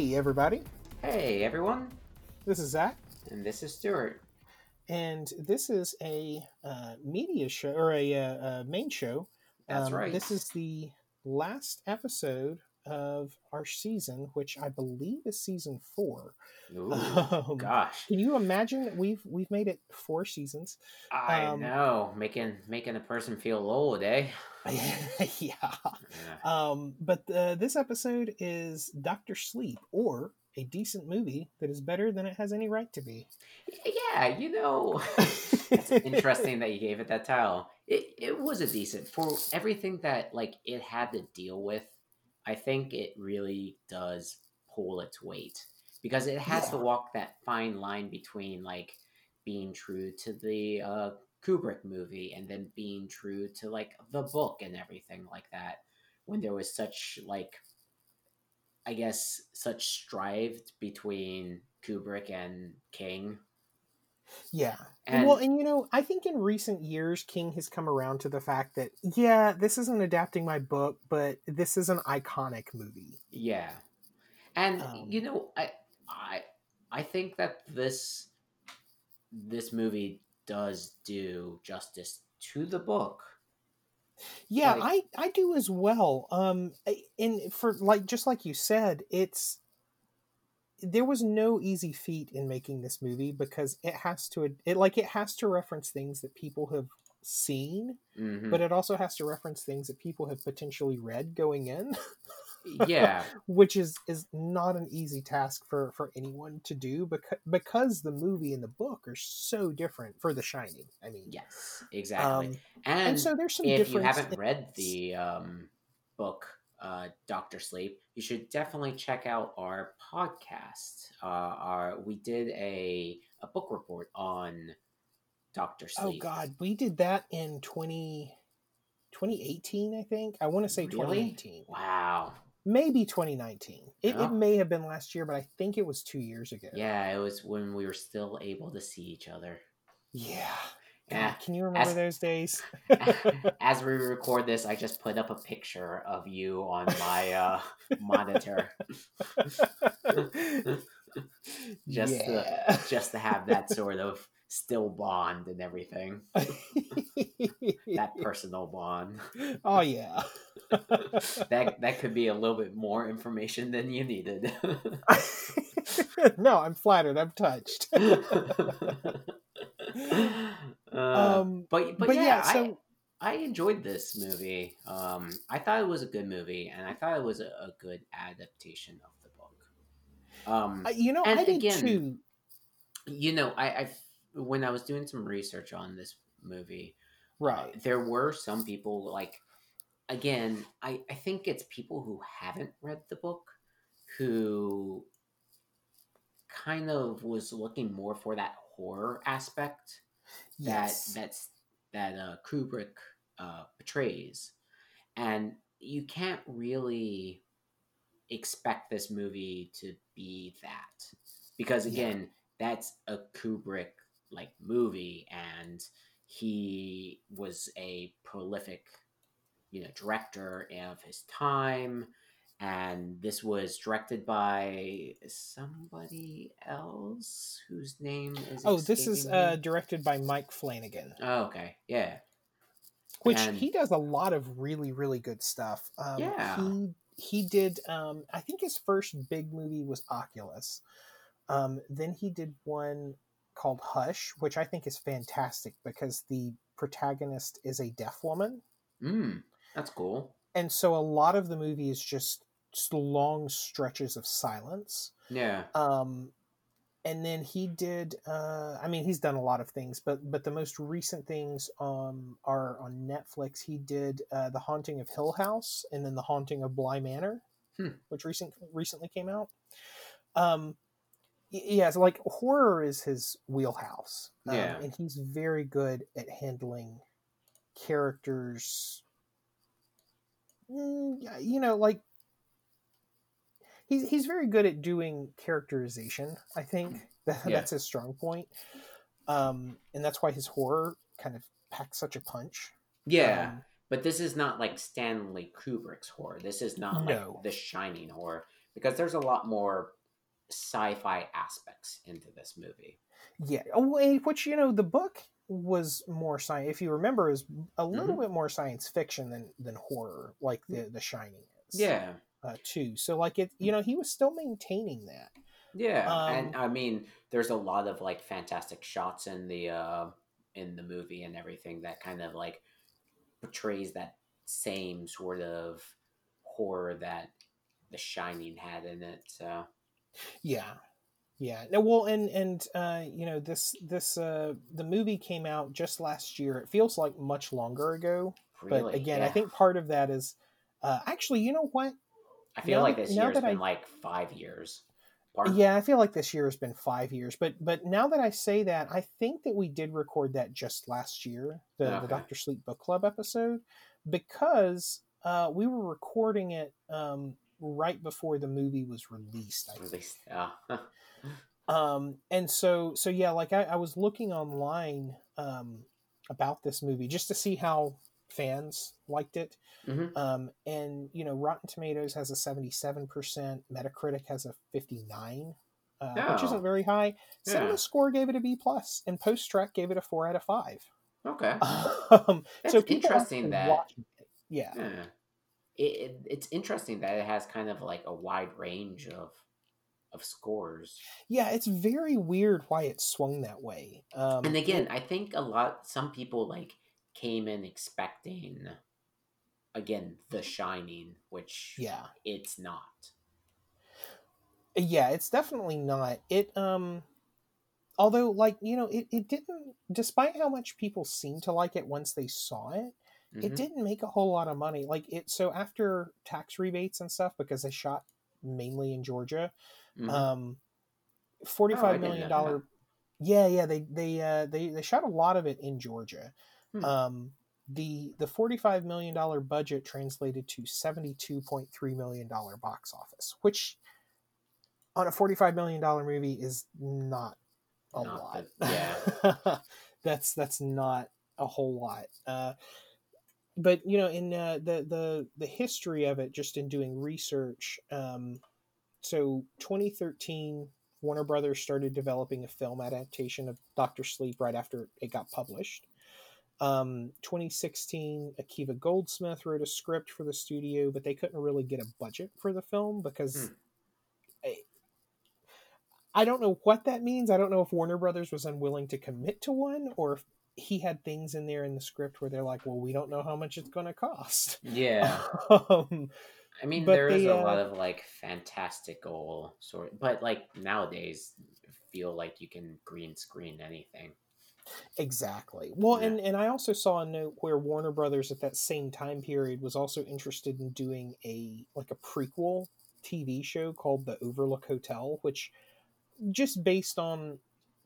Hey, everybody. Hey everyone, This is Zach, and this is Stuart. and this is a uh, media show or a, uh, uh main show. That's Um, right. This is the last episode of our season, which I believe is season four. Ooh, Um, gosh, Can you imagine we've we've made it four seasons? I um, know, making making a person feel old, eh? yeah. Yeah. Um, but uh, this episode is Doctor Sleep, or a decent movie that is better than it has any right to be. Yeah, you know, it's interesting that you gave it that title. It it was a decent for everything that like it had to deal with. I think it really does pull its weight because it has to walk that fine line between like being true to the uh, Kubrick movie and then being true to like the book and everything like that. When there was such like, I guess, such strife between Kubrick and King. Yeah. And well, and you know, I think in recent years, King has come around to the fact that, yeah, this isn't adapting my book, but this is an iconic movie. Yeah, and Um, you know, I I I think that this this movie does do justice to the book. Yeah, Like- I I do as well. Um, and for like just like you said, it's there was no easy feat in making this movie because it has to it like it has to reference things that people have seen, Mhm. but it also has to reference things that people have potentially read going in. yeah, which is is not an easy task for for anyone to do because because the movie and the book are so different for The Shining. I mean, yes, exactly. um, and and so there's some if you haven't in- read the um, book uh, Doctor Sleep, you should definitely check out our podcast. Uh, our we did a a book report on Doctor Sleep. Oh God, we did that in 20, 2018, I think. I want to say Really? 2018, Wow. maybe 2019. It, Oh. it may have been last year, but I think it was two years ago. Yeah, it was when we were still able to see each other. Yeah. God, Yeah. can you remember As- those days? As we record this, I just put up a picture of you on my uh, monitor just to just to have that sort of still bond and everything. That personal bond. oh yeah. That that could be a little bit more information than you needed. no, I'm flattered. I'm touched. Uh, um, but, but but yeah, yeah, I- so I enjoyed this movie. Um, I thought it was a good movie, and I thought it was a, a good adaptation of the book. Um, I- you know, I did again- too. you know, I, I when I was doing some research on this movie, uh, Right. there were some people like, again, I I think it's people who haven't read the book who kind of was looking more for that horror aspect Yes. that that's that uh, Kubrick uh, portrays, and you can't really expect this movie to be that because Yeah. again, that's a Kubrick like movie, and he was a prolific, you know, director of his time. And this was directed by somebody else whose name is. oh, this is uh, directed by Mike Flanagan, Oh, okay. Yeah. which and- he does a lot of really, really good stuff. Um, Yeah. He he did. Um, I think his first big movie was Oculus. Um, then he did one called Hush, which I think is fantastic because the protagonist is a deaf woman. Mm, that's cool. and so a lot of the movie is just, just long stretches of silence Yeah. um and then he did uh i mean he's done a lot of things but but the most recent things um are on netflix he did uh the haunting of hill house and then the haunting of bly manor Hmm. which recent recently came out um yeah so like horror is his wheelhouse um, Yeah. and he's very good at handling characters mm, you know like he's he's very good at doing characterization i think that, Yeah. that's his strong point um and that's why his horror kind of packs such a punch Yeah. Um, but this is not like Stanley Kubrick's horror. This is not No. like The Shining horror, because there's a lot more sci-fi aspects into this movie. Yeah, oh, which you know the book was more science. If you remember, is a little Mhm. bit more science fiction than than horror, like the The Shining is. Yeah. Uh, too. So like it, you know, he was still maintaining that. Yeah, and Um, I mean, there's a lot of like fantastic shots in the uh in the movie and everything that kind of like portrays that same sort of horror that The Shining had in it. So Yeah, yeah. No, well, and and uh, you know this this uh, the movie came out just last year. It feels like much longer ago, really, but again, I think part of that is uh, actually, you know what? I feel now like this year's been I- like five years. Pardon? Yeah, I feel like this year has been five years, but but now that I say that, I think that we did record that just last year, the, the Doctor Sleep Book Club episode, because uh, we were recording it um, right before the movie was released. Least, uh, um and so so yeah like i, I was looking online um about this movie just to see how fans liked it Mhm. um and you know rotten tomatoes has a 77% metacritic has a 59 uh, which Oh. isn't very high cinemascore gave it a b plus and posttrak gave it a 4 out of 5 okay. um, That's so interesting that- yeah Yeah. It, it, it's interesting that it has kind of like a wide range of of scores. yeah it's very weird why it swung that way um and again i think a lot some people like came in expecting again the shining which yeah. it's not. Yeah it's definitely not. It um although like you know it, it didn't despite how much people seemed to like it once they saw it it Mhm. didn't make a whole lot of money. Like it so after tax rebates and stuff because they shot mainly in georgia Mhm. um Oh, I 45 didn't million dollar yeah yeah they they uh they they shot a lot of it in georgia Hmm. um the the 45 million dollar budget translated to 72.3 million dollar box office which on a 45 million dollar movie is not a Not lot. the- yeah. That's that's not a whole lot. Uh but you know in uh, the the the history of it just in doing research um so 2013 warner brothers started developing a film adaptation of dr sleep right after it got published um, 2016 akiva goldsman wrote a script for the studio but they couldn't really get a budget for the film because Hmm. I, I don't know what that means. I don't know if warner brothers was unwilling to commit to one or if he had things in there in the script where they're like well we don't know how much it's going to cost. Yeah. Um, i mean there is they, a uh, lot of like fantastical sort but like nowadays feel like you can green screen anything Exactly. Well, Yeah. and and I also saw a note where Warner Brothers at that same time period was also interested in doing a like a prequel TV show called The Overlook Hotel, which just based on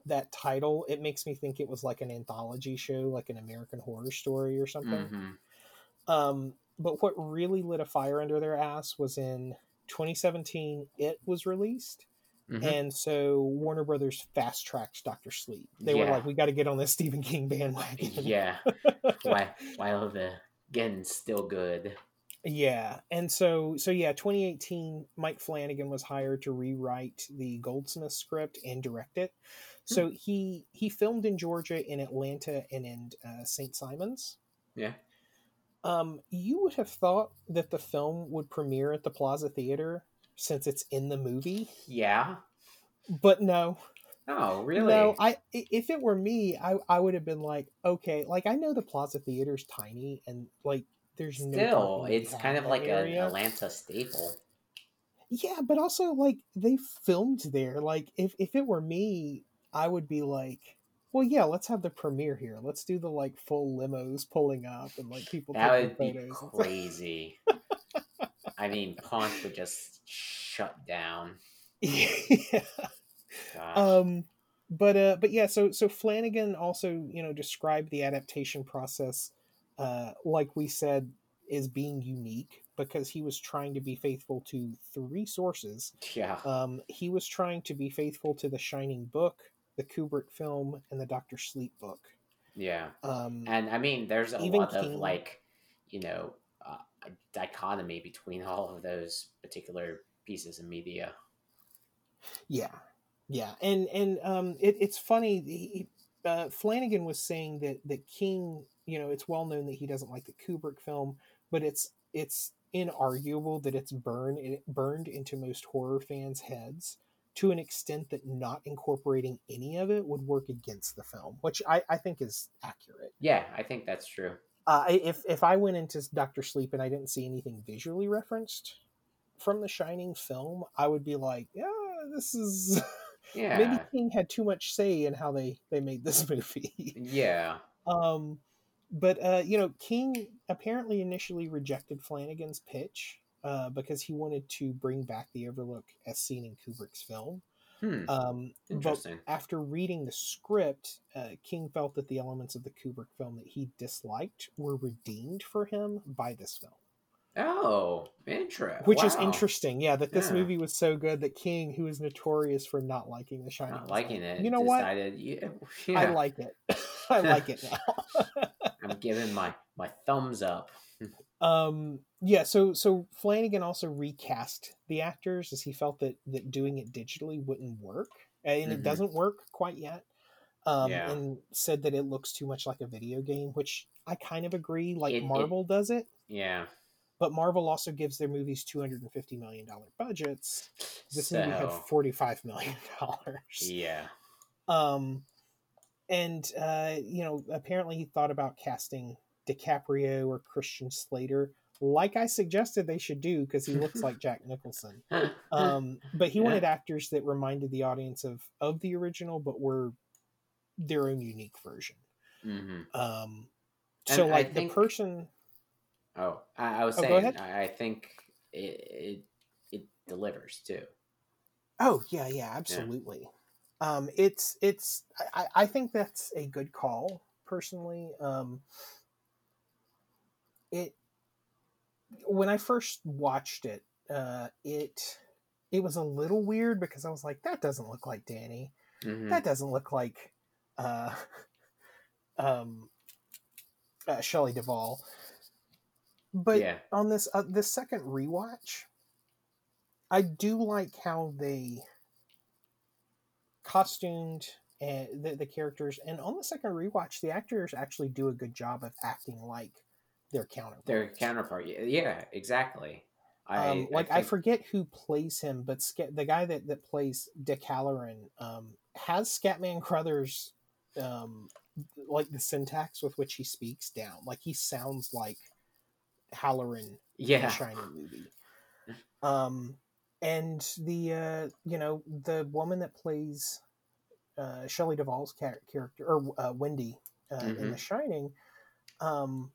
that title, it makes me think it was like an anthology show, like an American Horror Story or something. Mhm. Um, but what really lit a fire under their ass was in 2017. It was released, Mhm. and so Warner Brothers fast tracked Doctor Sleep. They were like, "We got to get on this Stephen King bandwagon." yeah while, while the again still good yeah, and so so yeah, 2018, Mike Flanagan was hired to rewrite the Goldsman script and direct it. So he he filmed in Georgia, in Atlanta, and in uh, St. Simons. yeah Um, you would have thought that the film would premiere at the Plaza Theater since it's in the movie, yeah but no, oh really no. I if it were me, I I would have been like, okay, like I know the Plaza Theater's tiny and like there's no Still, parking it's kind of like an. Atlanta staple. Yeah, but also like they filmed there. Like if if it were me, I would be like, well, yeah, let's have the premiere here. Let's do the like full limos pulling up and like people That would be photos. crazy. I mean, Ponce would just shut down. yeah. Gosh. Um, but uh, but yeah. So so Flanagan also you know described the adaptation process, uh, like we said, is being unique because he was trying to be faithful to three sources. yeah. Um, he was trying to be faithful to the Shining book, the Kubrick film, and the Doctor Sleep book. yeah. Um, And I mean, there's a lot of like, you know, uh, a dichotomy between all of those particular pieces of media. Yeah, yeah, and and um, it, it's funny. He, uh, Flanagan was saying that that King, you know, it's well known that he doesn't like the Kubrick film, but it's it's inarguable that it's burned it burned into most horror fans' heads to an extent that not incorporating any of it would work against the film, which I, I think is accurate. Yeah, I think that's true. Uh, if if I went into Doctor Sleep and I didn't see anything visually referenced from the Shining film, I would be like, yeah, this is Yeah. maybe King had too much say in how they they made this movie. Yeah. um, but uh, you know, King apparently initially rejected Flanagan's pitch uh, because he wanted to bring back the Overlook as seen in Kubrick's film. Hmm. Um, but Interesting. after reading the script, uh, King felt that the elements of the Kubrick film that he disliked were redeemed for him by this film, Oh, interesting. which is interesting. Yeah, that this Yeah. movie was so good that King, who is notorious for not liking The Shining, Not liking it. You know what? decided, Yeah, I like it. I like it now. I'm giving my my thumbs up. Um yeah so so flanagan also recast the actors as he felt that that doing it digitally wouldn't work and it Mhm. doesn't work quite yet um Yeah. and said that it looks too much like a video game which i kind of agree like It- it- marvel does it Yeah. but marvel also gives their movies 250 million dollar budgets this so, movie had 45 million dollars yeah. um and uh you know apparently he thought about casting DiCaprio or Christian Slater like I suggested they should do because he looks like Jack Nicholson um but he Yeah. wanted actors that reminded the audience of of the original but were their own unique version hmm um And so I like think- the person Oh, I, I was Oh, saying. I, think it, it it delivers too. Oh yeah, yeah, absolutely. Um, it's it's I, I I think that's a good call personally. Um, it when I first watched it, uh, it it was a little weird because I was like, that doesn't look like Danny. Mhm. That doesn't look like uh, um, uh, Shelley Duvall. But yeah. on this uh, this second rewatch, I do like how they costumed and the, the characters, and on the second rewatch, the actors actually do a good job of acting like their counterparts. Their counterpart. Yeah, Yeah. Exactly. I um, like I, think- forget who plays him, but the guy that that plays Dick Hallorann um, has Scatman Crothers, um, like the syntax with which he speaks down. Like he sounds like Hallorann in the Shining movie. Um, and the uh, you know the woman that plays uh, Shelley Duvall's character or uh, Wendy uh, in Mhm. The Shining, um,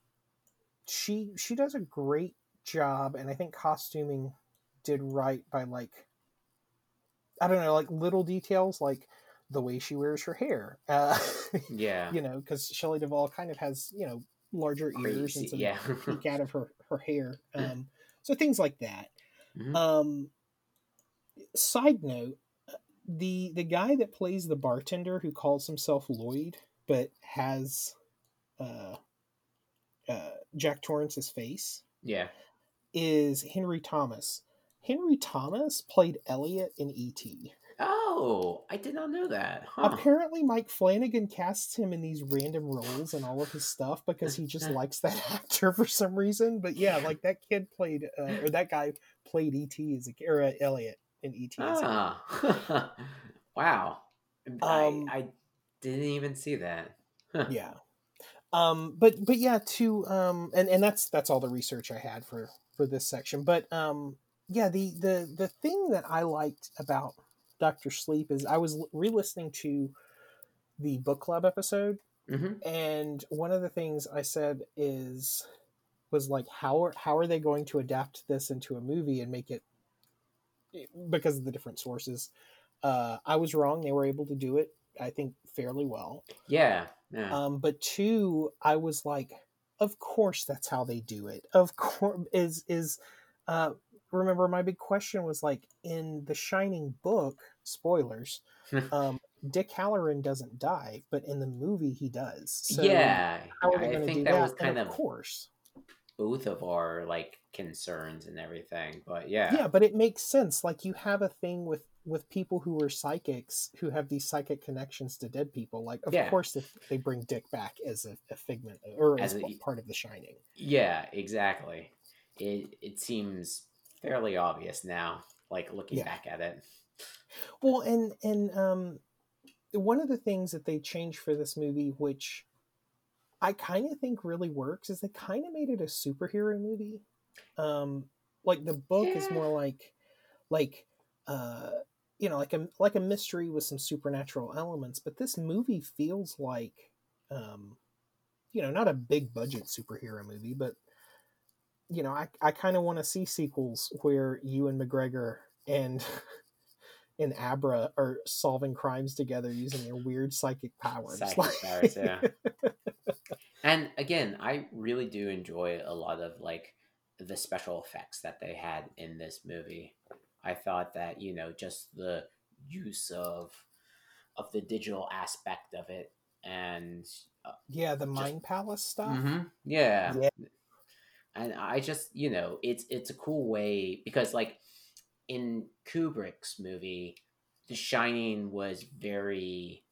she she does a great job, and I think costuming did right by like I don't know like little details like the way she wears her hair. Uh, Yeah. you know, because Shelley Duvall kind of has you know larger ears and Crazy. some Yeah. peek out of her her hair. Um, so things like that. Mhm. Um, side note: the the guy that plays the bartender who calls himself Lloyd but has uh, uh, Jack Torrance's face yeah. is Henry Thomas. Henry Thomas played Elliot in E.T. Oh, I did not know that. Huh. Apparently, Mike Flanagan casts him in these random roles and all of his stuff because he just likes that actor for some reason. But yeah, like that kid played, uh, or that guy played E.T. as a, or uh, Elliot in E.T. as a Ah. wow. Um, I, I didn't even see that. yeah um but but yeah to um and and that's that's all the research i had for for this section but um yeah the the the thing that i liked about dr sleep is i was re-listening to the book club episode hmm and one of the things i said is was like how are how are they going to adapt this into a movie and make it because of the different sources. Uh i was wrong they were able to do it i think fairly well. Yeah. Yeah. um, but two, I was like, of course that's how they do it. Of course is is uh remember my big question was like in the Shining book, spoilers, um, Dick Hallorann doesn't die, but in the movie he does. So yeah. how are they I think that, that? was And kind of of course. Both of our like concerns and everything. But yeah, yeah but it makes sense like you have a thing with with people who are psychics who have these psychic connections to dead people like of Yeah. course if they bring dick back as a, a figment or as, As a- part of the shining yeah, exactly. It it seems fairly obvious now, like looking Yeah. back at it. well and and um one of the things that they changed for this movie which i kind of think really works is they kind of made it a superhero movie. Um like the book is more like like uh you know like a like a mystery with some supernatural elements but this movie feels like um you know not a big budget superhero movie but you know i i kind of want to see sequels where ewan mcgregor and and abra are solving crimes together using their weird psychic powers Psychic Like- powers, yeah. And again, I really do enjoy a lot of like the special effects that they had in this movie. I thought that, you know, just the use of of the digital aspect of it and uh, yeah the mind palace stuff mhm, yeah. Yeah. And I just, you know, it's it's a cool way because like in Kubrick's movie, The Shining was very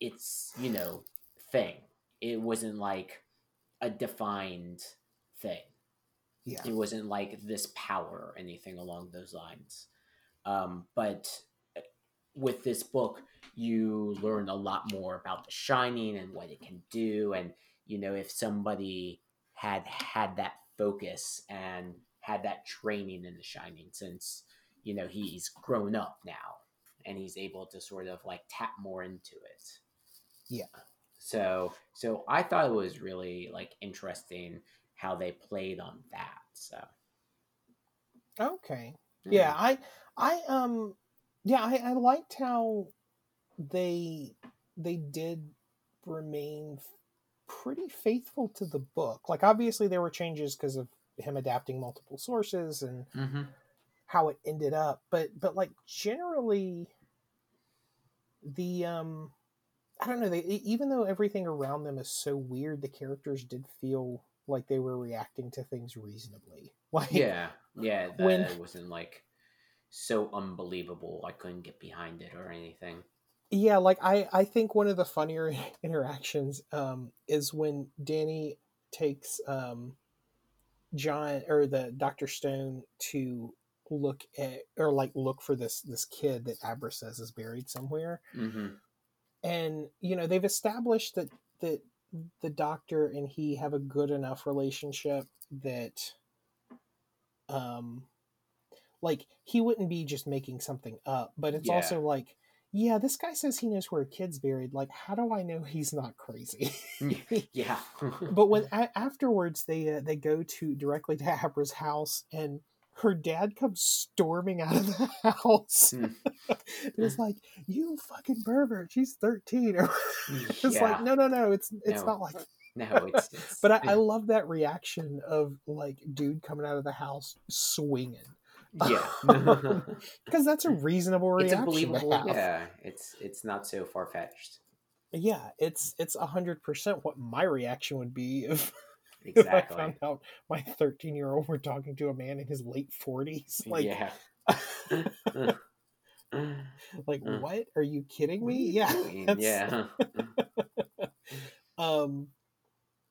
its, you know, thing. It wasn't like a defined thing. yeah It wasn't like this power or anything along those lines. Um, but uh, with this book, you learn a lot more about The Shining and what it can do. And, you know, if somebody had had that focus and had that training in The Shining, since, you know, he's grown up now and he's able to sort of like tap more into it. Yeah. So, so I thought it was really like interesting how they played on that. So, okay yeah i i um yeah i i liked how they they did remain pretty faithful to the book like obviously there were changes because of him adapting multiple sources and Mm-hmm. how it ended up but but like generally the um i don't know they even though everything around them is so weird the characters did feel like they were reacting to things reasonably like Yeah, yeah. That when- wasn't like so unbelievable. I couldn't get behind it or anything. yeah like i i think one of the funnier interactions um is when danny takes um john or the dr stone to look at or like look for this this kid that abra says is buried somewhere Mm-hmm. and you know they've established that that the doctor and he have a good enough relationship that um like he wouldn't be just making something up but it's Yeah. also like yeah this guy says he knows where a kid's buried like how do i know he's not crazy? Yeah. but when a- afterwards they uh, they go to directly to abra's house and her dad comes storming out of the house. And it's like you fucking pervert she's 13 it's yeah. like no no no it's it's No. not like no, it's, it's but I, I love that reaction of like dude coming out of the house swinging yeah. because that's a reasonable it's reaction believable. Yeah, it's it's not so far fetched. yeah it's it's a hundred percent what my reaction would be if, if I Exactly. found out my 13 year old were talking to a man in his late 40s like yeah. like what are you kidding me yeah Yeah. um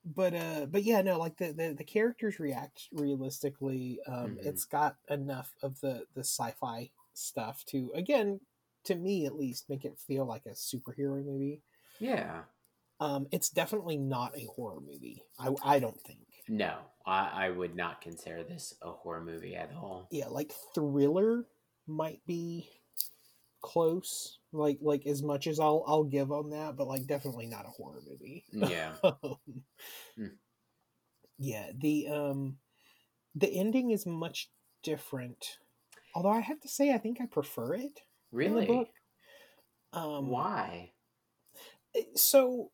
but uh but yeah no like the the, the characters react realistically um Mhm. it's got enough of the the sci-fi stuff to again to me at least make it feel like a superhero movie Yeah. um it's definitely not a horror movie i i don't think No, I, I would not consider this a horror movie at all. yeah like thriller might be close like like as much as i'll i'll give on that but like definitely not a horror movie Yeah. Hmm. yeah the um the ending is much different although i have to say i think i prefer it Really? book um Why? so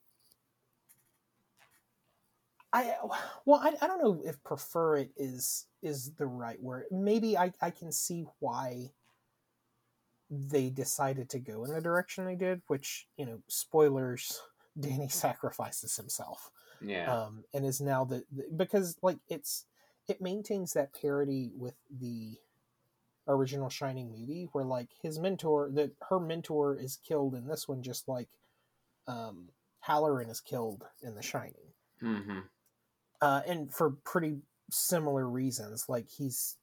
i well I, I don't know if prefer it is is the right word maybe i i can see why they decided to go in the direction they did which you know spoilers danny sacrifices himself Yeah. um, and is now the, the because like it's it maintains that parody with the original Shining movie, where like his mentor, that her mentor is killed in this one, just like um, Hallorann is killed in The Shining, hmm uh, and for pretty similar reasons. Like he's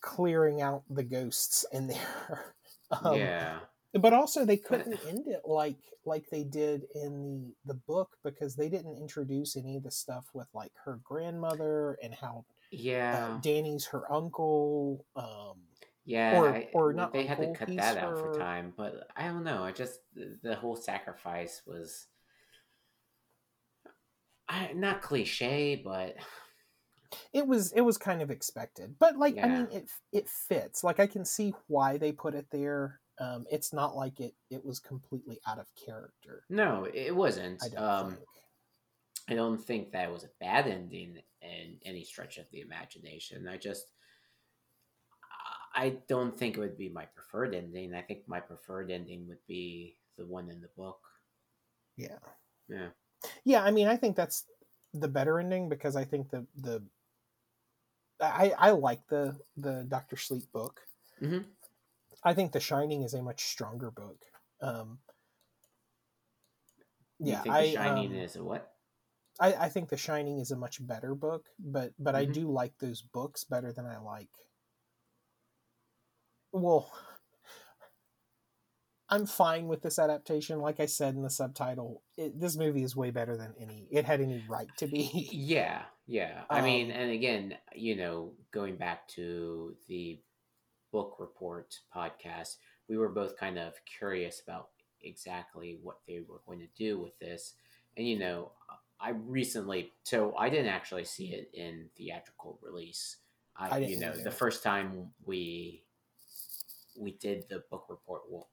clearing out the ghosts in there. Um, yeah. but also they couldn't end it like like they did in the the book because they didn't introduce any of the stuff with like her grandmother and how Yeah. uh, Danny's her uncle. Um, yeah. or- I- or not they had to cut that out for time, but I don't know. I just the, the whole sacrifice was I, not cliche, but it was it was kind of expected, but like I mean it it fits. Like I can see why they put it there. Um, it's not like it it was completely out of character. no, it wasn't. I don't um, think. I don't think that was a bad ending in any stretch of the imagination. I just, I don't think it would be my preferred ending. I think my preferred ending would be the one in the book. Yeah. Yeah. Yeah, I mean, I think that's the better ending because I think the the I I like the the Doctor Sleep book. Mhm. I think The Shining is a much stronger book. Um, You yeah, think I The Shining um, is a what? I I think The Shining is a much better book, but but I Mhm. do like those books better than I like. Well, I'm fine with this adaptation. Like I said in the subtitle, it, this movie is way better than any it had any right to be. Yeah, yeah. I mean, Um, and again, you know, going back to the book report podcast, we were both kind of curious about exactly what they were going to do with this. And you know, I recently, so I didn't actually see it in theatrical release. I, I you know, the first time we we did the book report wa-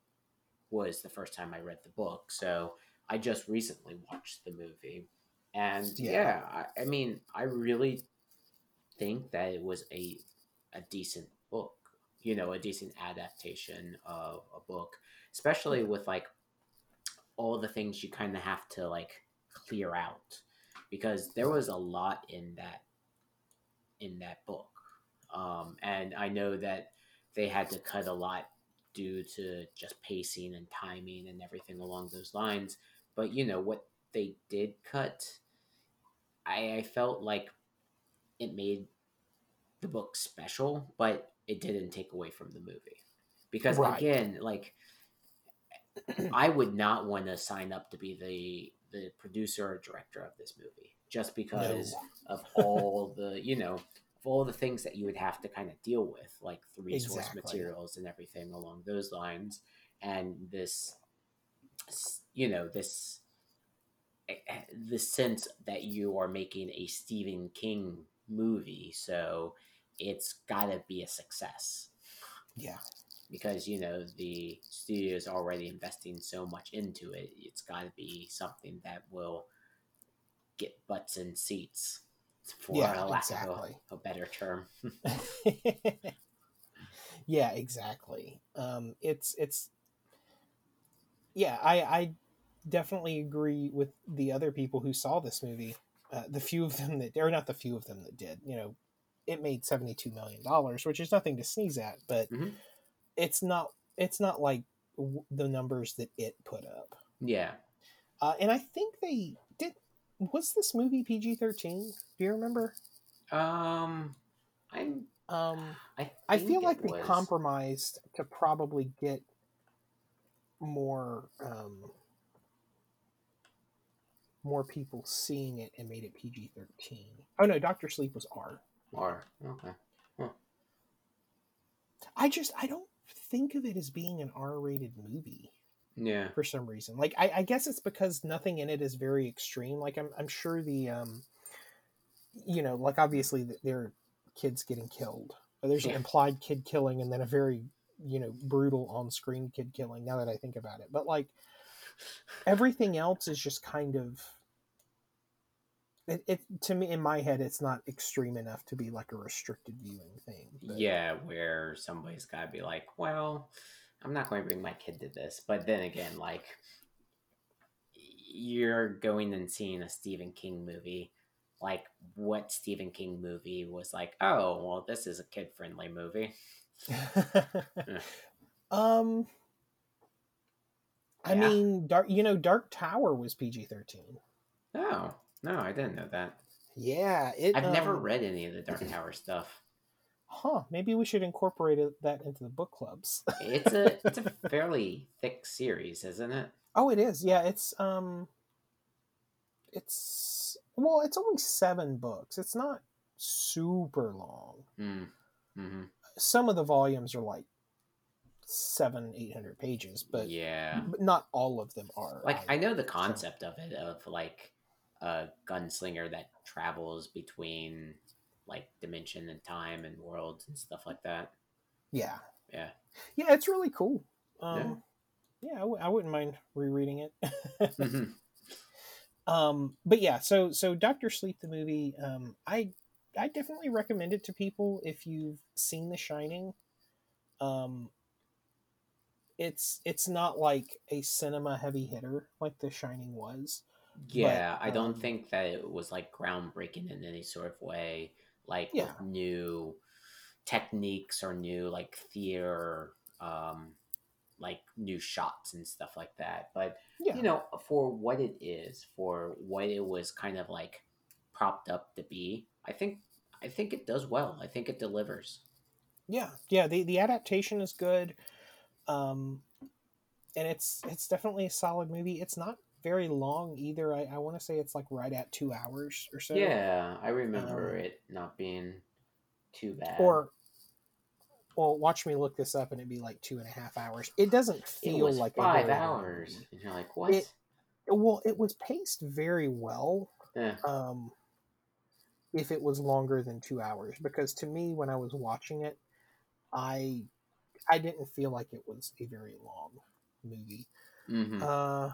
was the first time I read the book. So I just recently watched the movie. And Yeah. yeah, I, I mean, I really think that it was a a decent book. You know, a decent adaptation of a book, especially with like all the things you kind of have to like clear out because there was a lot in that in that book. Um, and I know that they had to cut a lot due to just pacing and timing and everything along those lines. But you know what they did cut, I, I felt like it made the book special, but it didn't take away from the movie. Because Right. again, like I would not want to sign up to be the the producer or director of this movie just because of all the you know of all the things that you would have to kind of deal with like the resource Exactly. materials and everything along those lines and this you know this the sense that you are making a Stephen King movie so it's got to be a success Yeah. because you know the studio is already investing so much into it it's got to be something that will get butts in seats for Yeah, a lack exactly. of a, a better term yeah, exactly. Um, it's it's yeah, I I definitely agree with the other people who saw this movie. Uh, the few of them that, or not the few of them that did, you know, it made seventy two million dollars, which is nothing to sneeze at, but Mhm. it's not it's not like w- the numbers that it put up. yeah Uh, and I think they did. Was this movie PG thirteen? Do you remember? um i'm Um, i, I feel like they compromised to probably get more um, more people seeing it and made it PG thirteen. Oh no, Doctor Sleep was R. or okay I just I don't think of it as being an R rated movie yeah for some reason. Like I, I guess it's because nothing in it is very extreme. Like I'm I'm sure the um you know like obviously th- there are kids getting killed. There's Yeah. an implied kid killing and then a very you know brutal on screen kid killing. Now that I think about it, but like everything else is just kind of it, it to me in my head it's not extreme enough to be like a restricted viewing thing. but- yeah where somebody's got to be like well i'm not going to bring my kid to this but then again like you're going and seeing a Stephen King movie, like what Stephen King movie was like, oh, well, this is a kid friendly movie. um, I Yeah. mean, dark. You know, Dark Tower was PG thirteen. Oh, no, I didn't know that. Yeah, it. I've never um, read any of the Dark Tower stuff. Huh? Maybe we should incorporate that into the book clubs. It's a it's a fairly thick series, isn't it? oh, it is. Yeah, it's um, it's well, it's only seven books. It's not super long. Mm. hmm Some of the volumes are like seven, eight hundred pages, but yeah, but not all of them are. like I know the concept of it of like a gunslinger that travels between like dimension and time and worlds and stuff like that. Yeah, Yeah. yeah, it's really cool. Um, yeah, I w- I wouldn't mind rereading it. Mhm. um, but yeah, so so Doctor Sleep the movie, um, I I definitely recommend it to people if you've seen The Shining. Um, it's it's not like a cinema heavy hitter like The Shining was. Yeah, I don't um, think that it was like groundbreaking in any sort of way, like Yeah. with new techniques or new like theater, um, like new shots and stuff like that. But Yeah, you know, for what it is, for what it was kind of like propped up to be, I think I think it does well. I think it delivers. yeah, yeah. The the adaptation is good, um, and it's it's definitely a solid movie. It's not very long either. I, I want to say it's like right at two hours or so. yeah, I remember um, it not being too bad. or well watch me look this up and it'd be like two and a half hours it doesn't it feel was like five hours, movie. and you're like, what? It- well it was paced very well Yeah. um if it was longer than two hours because to me when i was watching it i i didn't feel like it was a very long movie hmm uh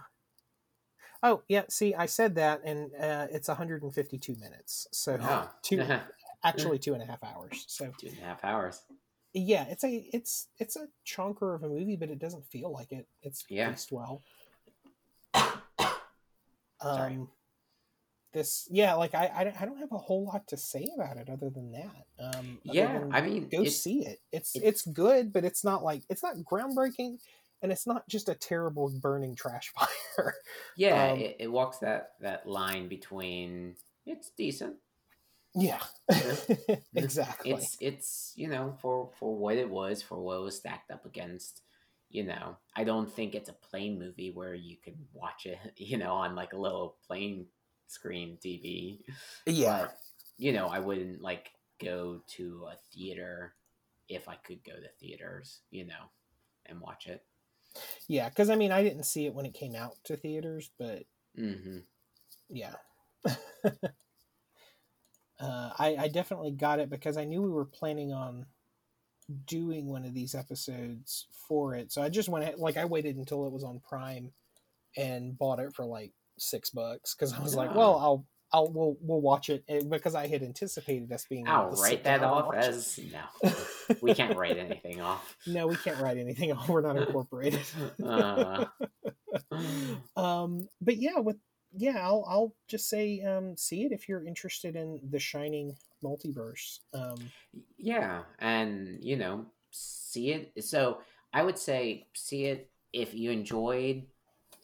oh yeah see i said that and uh, it's 152 minutes so Oh. two actually two and a half hours so Two and a half hours. yeah it's a it's it's a chunker of a movie but it doesn't feel like it it's Yeah. paced well Sorry. This yeah like I, I don't- I don't have a whole lot to say about it other than that um Yeah, I mean, go it- see it it's it- it's good but it's not like it's not groundbreaking and it's not just a terrible burning trash fire yeah, um, it, it walks that that line between it's decent. yeah exactly It's it's you know for for what it was for what it was stacked up against. You know, I don't think it's a plane movie where you can watch it. You know, on like a little plane screen TV. yeah But you know, I wouldn't like go to a theater if I could go to theaters. You know, and watch it. yeah because i mean i didn't see it when it came out to theaters but hmm yeah uh, I, I definitely got it because i knew we were planning on doing one of these episodes for it so i just went ahead, like i waited until it was on prime and bought it for like six bucks because i was like Oh. well i'll i'll we'll, we'll watch it because i had anticipated us being I'll write that off watch it. as no. We can't write anything off. no we can't write anything off we're not incorporated Uh, um but yeah with yeah i'll i'll just say um see it if you're interested in the shining multiverse um yeah, and you know, see it. So I would say see it if you enjoyed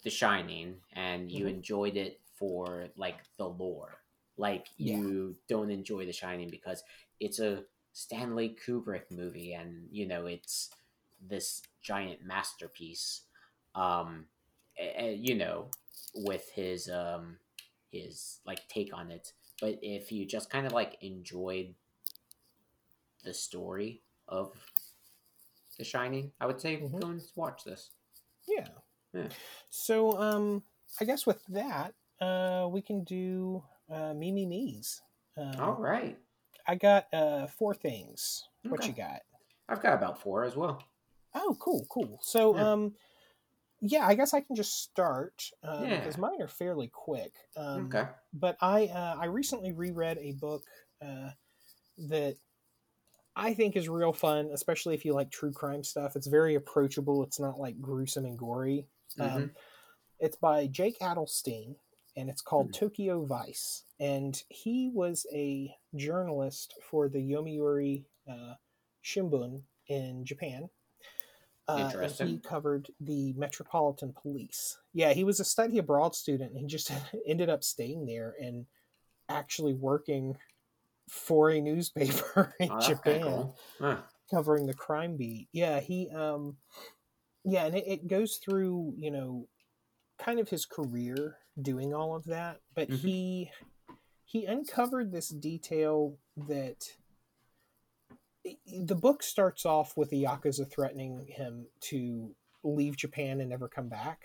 The Shining and you Mhm. enjoyed it for like the lore. Like Yeah. you don't enjoy The Shining because it's a Stanley Kubrick movie and you know it's this giant masterpiece. Um, you know, with his um his like take on it. But if you just kind of like enjoyed the story of The Shining, I would say Mhm. go and watch this. Yeah. Yeah. So, um, I guess with that, uh, we can do uh, me me me's. Um, All right, I got uh four things. What you got? I've got about four as well. Oh, cool, cool. So, Yeah. um, yeah, I guess I can just start uh, Yeah. because mine are fairly quick. Um, okay. but I uh, I recently reread a book uh, that I think is real fun, especially if you like true crime stuff. It's very approachable. It's not like gruesome and gory. Mm-hmm. Um, It's by Jake Adelstein, and it's called Hmm. Tokyo Vice. And he was a journalist for the Yomiuri uh, Shimbun in Japan. Uh, and he covered the Metropolitan Police. Yeah, he was a study abroad student, and he just ended up staying there and actually working for a newspaper in Oh, Japan cool. Huh. covering the crime beat. Yeah, he um yeah, and it, it goes through, you know, kind of his career doing all of that, but Mhm. he he uncovered this detail that the book starts off with the yakuza threatening him to leave Japan and never come back.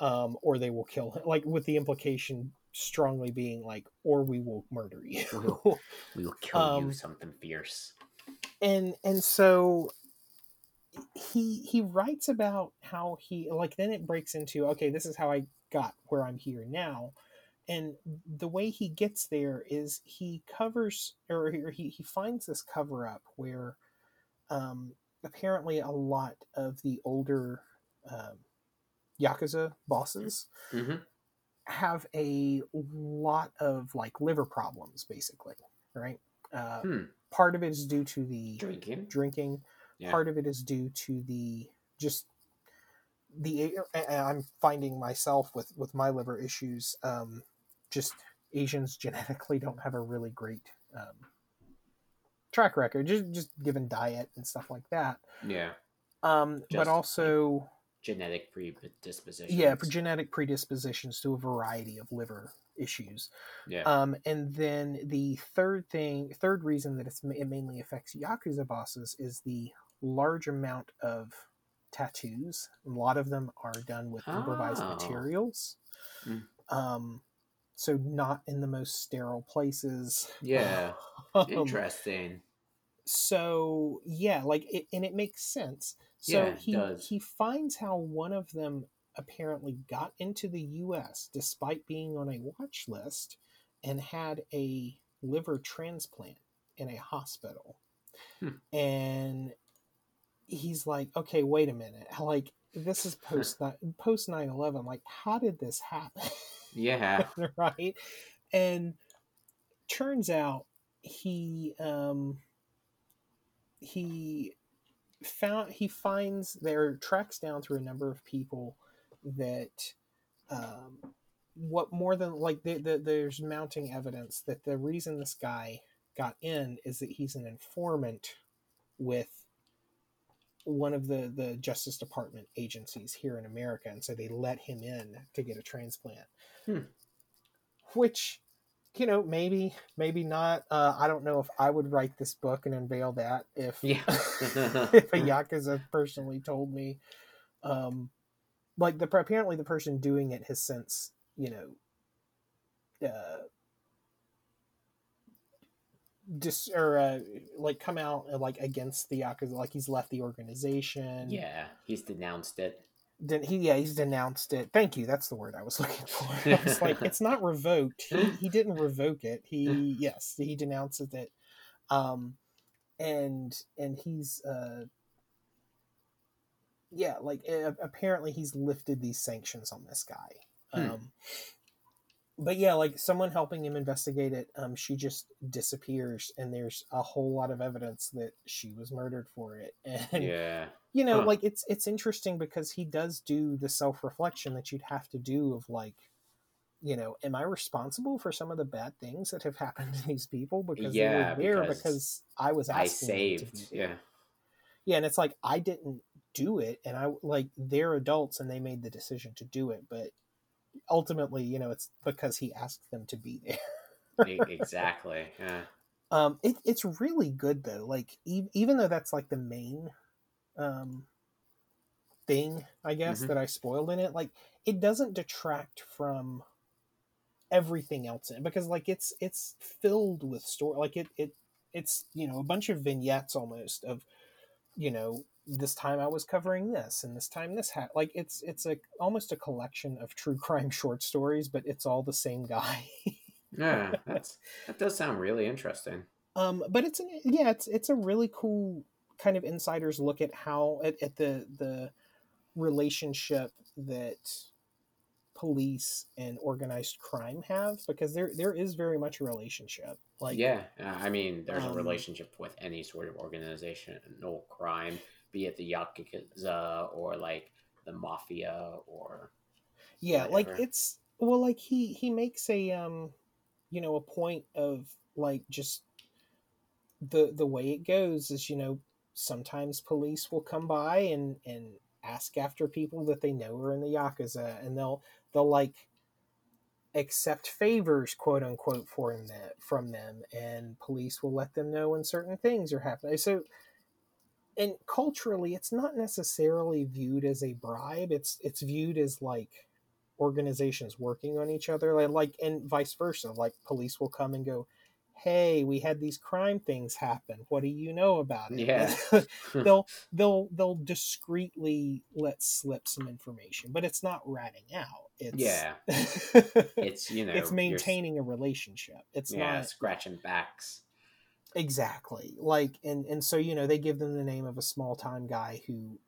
Um, or they will kill him, like with the implication strongly being like, or we will murder you. We will kill Um, you something fierce. and and so he he writes about how he like then it breaks into okay this is how i got where i'm here now and the way he gets there is he covers or he, he, finds this cover up where um apparently a lot of the older um, yakuza bosses hmm have a lot of like liver problems basically right uh, Hmm. part of it is due to the Drinking. drinking. Yeah. Part of it is due to the just the I'm finding myself with with my liver issues. Um, just Asians genetically don't have a really great um, track record, just just given diet and stuff like that. Yeah. Um, but Just- also Genetic predisposition. yeah, for genetic predispositions to a variety of liver issues. Yeah. Um, and then the third thing, third reason that it's, it mainly affects Yakuza bosses is the large amount of tattoos. A lot of them are done with improvised Oh. materials. Mm. Um, so not in the most sterile places. yeah. Um, Interesting. so yeah, like it, and it makes sense. So Yeah, he does. he finds how one of them apparently got into the U.S. despite being on a watch list and had a liver transplant in a hospital, Hmm. and he's like, okay, wait a minute, like this is post post nine eleven. Like, how did this happen? Yeah. right? And turns out he um he found he finds there tracks down through a number of people that um what more than like the, the, there's mounting evidence that the reason this guy got in is that he's an informant with one of the the justice department agencies here in america and so they let him in to get a transplant Hmm. which you know maybe maybe not uh, i don't know if i would write this book and unveil that if Yeah. if a yakuza personally told me um like the apparently the person doing it has since you know uh dis or uh, like come out uh, like against the yakuza like he's left the organization. Yeah. He's denounced it. then he yeah he's denounced it. Thank you. That's the word i was looking for. I was like it's not revoked. He, he didn't revoke it. He yes he denounces it. Um and and he's uh yeah like uh, apparently he's lifted these sanctions on this guy. Hmm. um but yeah like someone helping him investigate it um she just disappears and there's a whole lot of evidence that she was murdered for it and Yeah. you know Huh. like it's it's interesting because he does do the self-reflection that you'd have to do of like you know am i responsible for some of the bad things that have happened to these people because Yeah, they were there because because, i was I asking them to saved. Yeah. yeah and it's like i didn't do it and i like they're adults and they made the decision to do it but ultimately you know it's because he asked them to be there exactly. Yeah. um it, it's really good though like e- even though that's like the main um thing i guess Mhm. that i spoiled in it like it doesn't detract from everything else in it because like it's it's filled with story like it it it's you know a bunch of vignettes almost of you know this time i was covering this and this time this hat like it's it's a almost a collection of true crime short stories but it's all the same guy Yeah. That's that does sound really interesting. um but it's an yeah it's it's a really cool kind of insider's look at how at, at the the relationship that police and organized crime have because there there is very much a relationship like yeah uh, i mean there's um, a relationship with any sort of organizational crime be it the yakuza or like the mafia or yeah like it's well like he he makes a um you know a point of like just the the way it goes is you know sometimes police will come by and and ask after people that they know are in the yakuza and they'll they'll like accept favors quote unquote for them from them and police will let them know when certain things are happening. So and culturally it's not necessarily viewed as a bribe. It's it's viewed as like organizations working on each other like, like and vice versa like police will come and go hey we had these crime things happen. What do you know about it? Yeah. they'll they'll they'll discreetly let slip some information but it's not ratting out. It's Yeah. it's you know it's maintaining a relationship. It's yeah not scratching backs exactly like and and so you know they give them the name of a small time guy who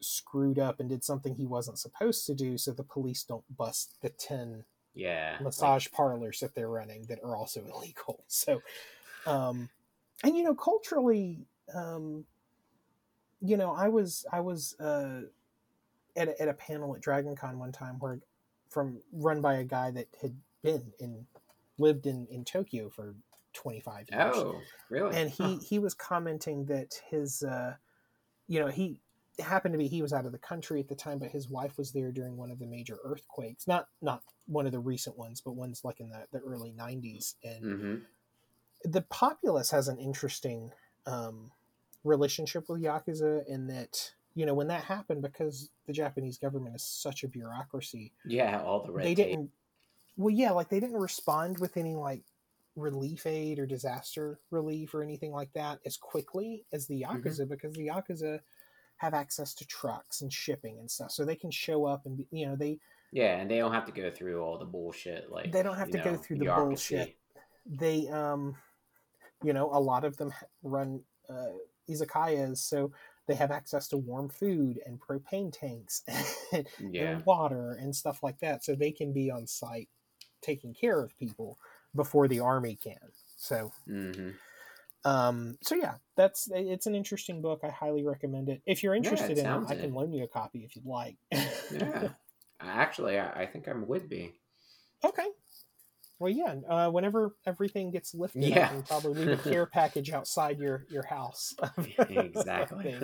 screwed up and did something he wasn't supposed to do so the police don't bust the 10 yeah like- massage parlors that they're running that are also illegal. So, um, and you know, culturally, um, you know, I was I was uh, at a, at a panel at Dragon Con one time where from run by a guy that had been in lived in in Tokyo for 25 years. Oh really? And he Huh. he was commenting that his uh you know he happened to be he was out of the country at the time but his wife was there during one of the major earthquakes. Not not one of the recent ones but ones like in the, the early 90s and Mhm. the populace has an interesting um relationship with yakuza in that you know when that happened because the japanese government is such a bureaucracy yeah all the red they tape. didn't well yeah like they didn't respond with any like relief aid or disaster relief or anything like that as quickly as the Mm-hmm. yakuza because the yakuza have access to trucks and shipping and stuff so they can show up and be, you know they yeah and they don't have to go through all the bullshit like They don't have to go through the bureaucracy. bullshit. they um you know a lot of them run uh izakayas so they have access to warm food and propane tanks and, yeah and water and stuff like that so they can be on site taking care of people before the army can. So hmm um so yeah that's it's an interesting book. I highly recommend it. If you're interested in it i can loan you a copy if you'd like. Yeah. Actually I, I think i would be. Okay. Well yeah uh, whenever everything gets lifted Yeah. i can probably leave a care package outside your your house exactly.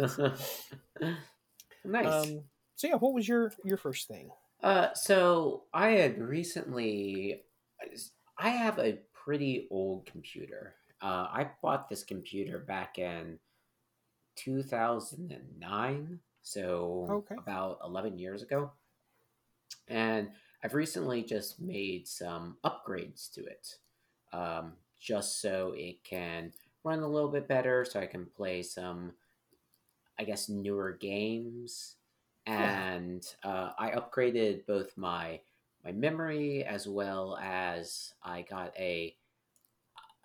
nice. Um so yeah what was your your first thing? Uh, so I had recently, I have a pretty old computer. Uh, I bought this computer back in 2009, so Okay. about 11 years ago. And I've recently just made some upgrades to it, um, just so it can run a little bit better, so I can play some, I guess, newer games Yeah. and uh, I upgraded both my my memory as well as I got a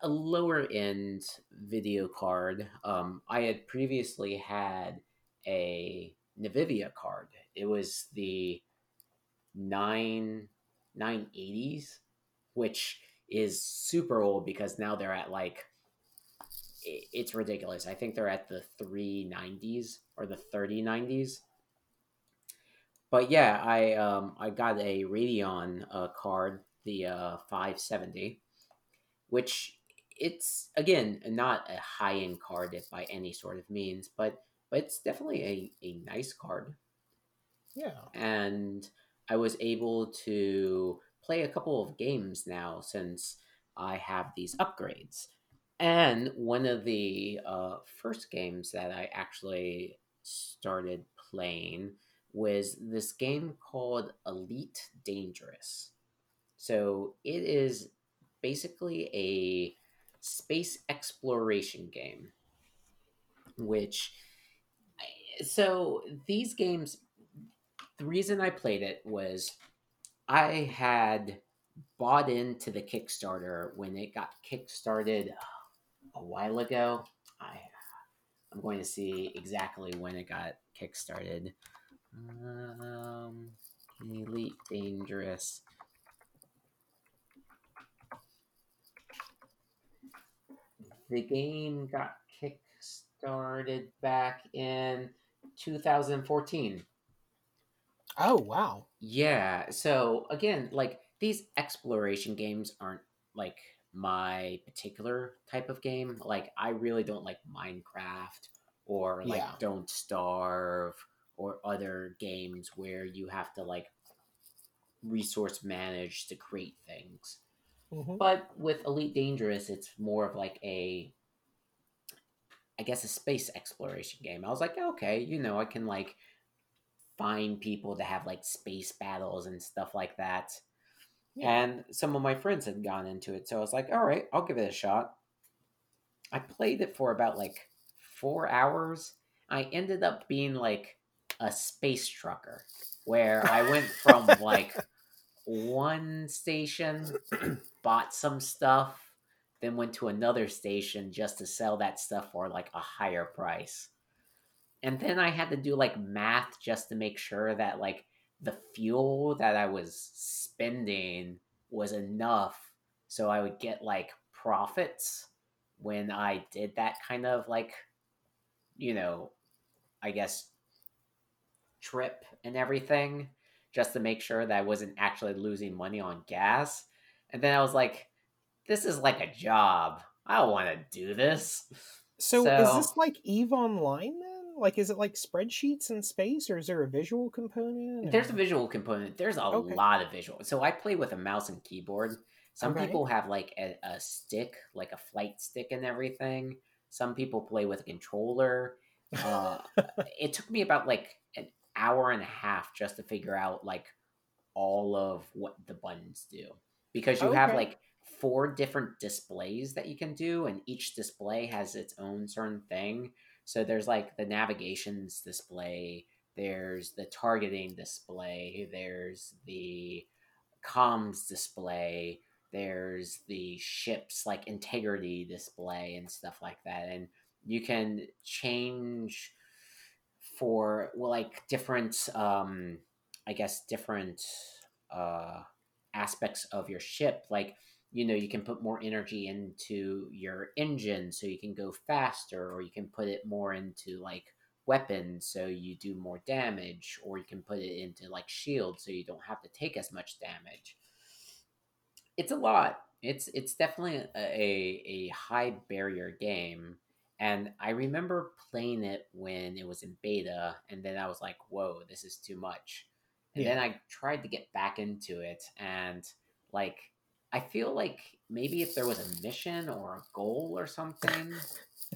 a lower end video card. Um, I had previously had a Nvidia card. It was the nine nine eighties, which is super old because now they're at like it's ridiculous. I think they're at the 390s or the 3090s but yeah, I um I got a Radeon uh, card, the uh, 570, which it's again not a high end card by any sort of means, but but it's definitely a, a nice card, yeah and I was able to play a couple of games now since I have these upgrades. And one of the uh, first games that I actually started playing was this game called Elite Dangerous. So it is basically a space exploration game, which. So these games, the reason I played it was I had bought into the Kickstarter when it got kickstarted a while ago. I I'm going to see exactly when it got kickstarted. Um, Elite Dangerous. The game got kickstarted back in 2014. Oh wow. Yeah. So again, like these exploration games aren't like my particular type of game. Like I really don't like Minecraft or like Yeah. Don't Starve or other games where you have to like resource manage to create things. hmm But with Elite Dangerous, it's more of like a I guess a space exploration game. I was like, okay, you know, I can like find people to have like space battles and stuff like that. Yeah. And some of my friends had gone into it, so I was like, all right, I'll give it a shot. I played it for about like four hours. I ended up being like a space trucker, where I went from like one station, bought some stuff, then went to another station just to sell that stuff for like a higher price. And then I had to do like math just to make sure that like the fuel that I was spending was enough so I would get like profits when I did that kind of like you know, I guess trip and everything just to make sure that I wasn't actually losing money on gas. And then I was like, this is like a job. I don't want to do this. So, is this like Eve Online then? Like, is it like spreadsheets in space, or is there a visual component? There's a visual component. There's a Okay. lot of visual. So I play with a mouse and keyboard. Some Okay. people have like a, a stick, like a flight stick and everything. Some people play with a controller. Uh, it took me about like an hour and a half just to figure out like all of what the buttons do. Because you have like four different displays that you can do and each display has its own certain thing. So there's like the navigations display there's the targeting display there's the comms display there's the ship's like integrity display and stuff like that. And you can change for well like different um i guess different uh aspects of your ship. Like you know you can put more energy into your engine so you can go faster or you can put it more into like weapons so you do more damage or you can put it into like shield so you don't have to take as much damage. It's a lot. It's it's definitely a, a, a high barrier game and i remember playing it when it was in beta and then i was like whoa this is too much. And then i tried to get back into it and like i feel like maybe if there was a mission or a goal or something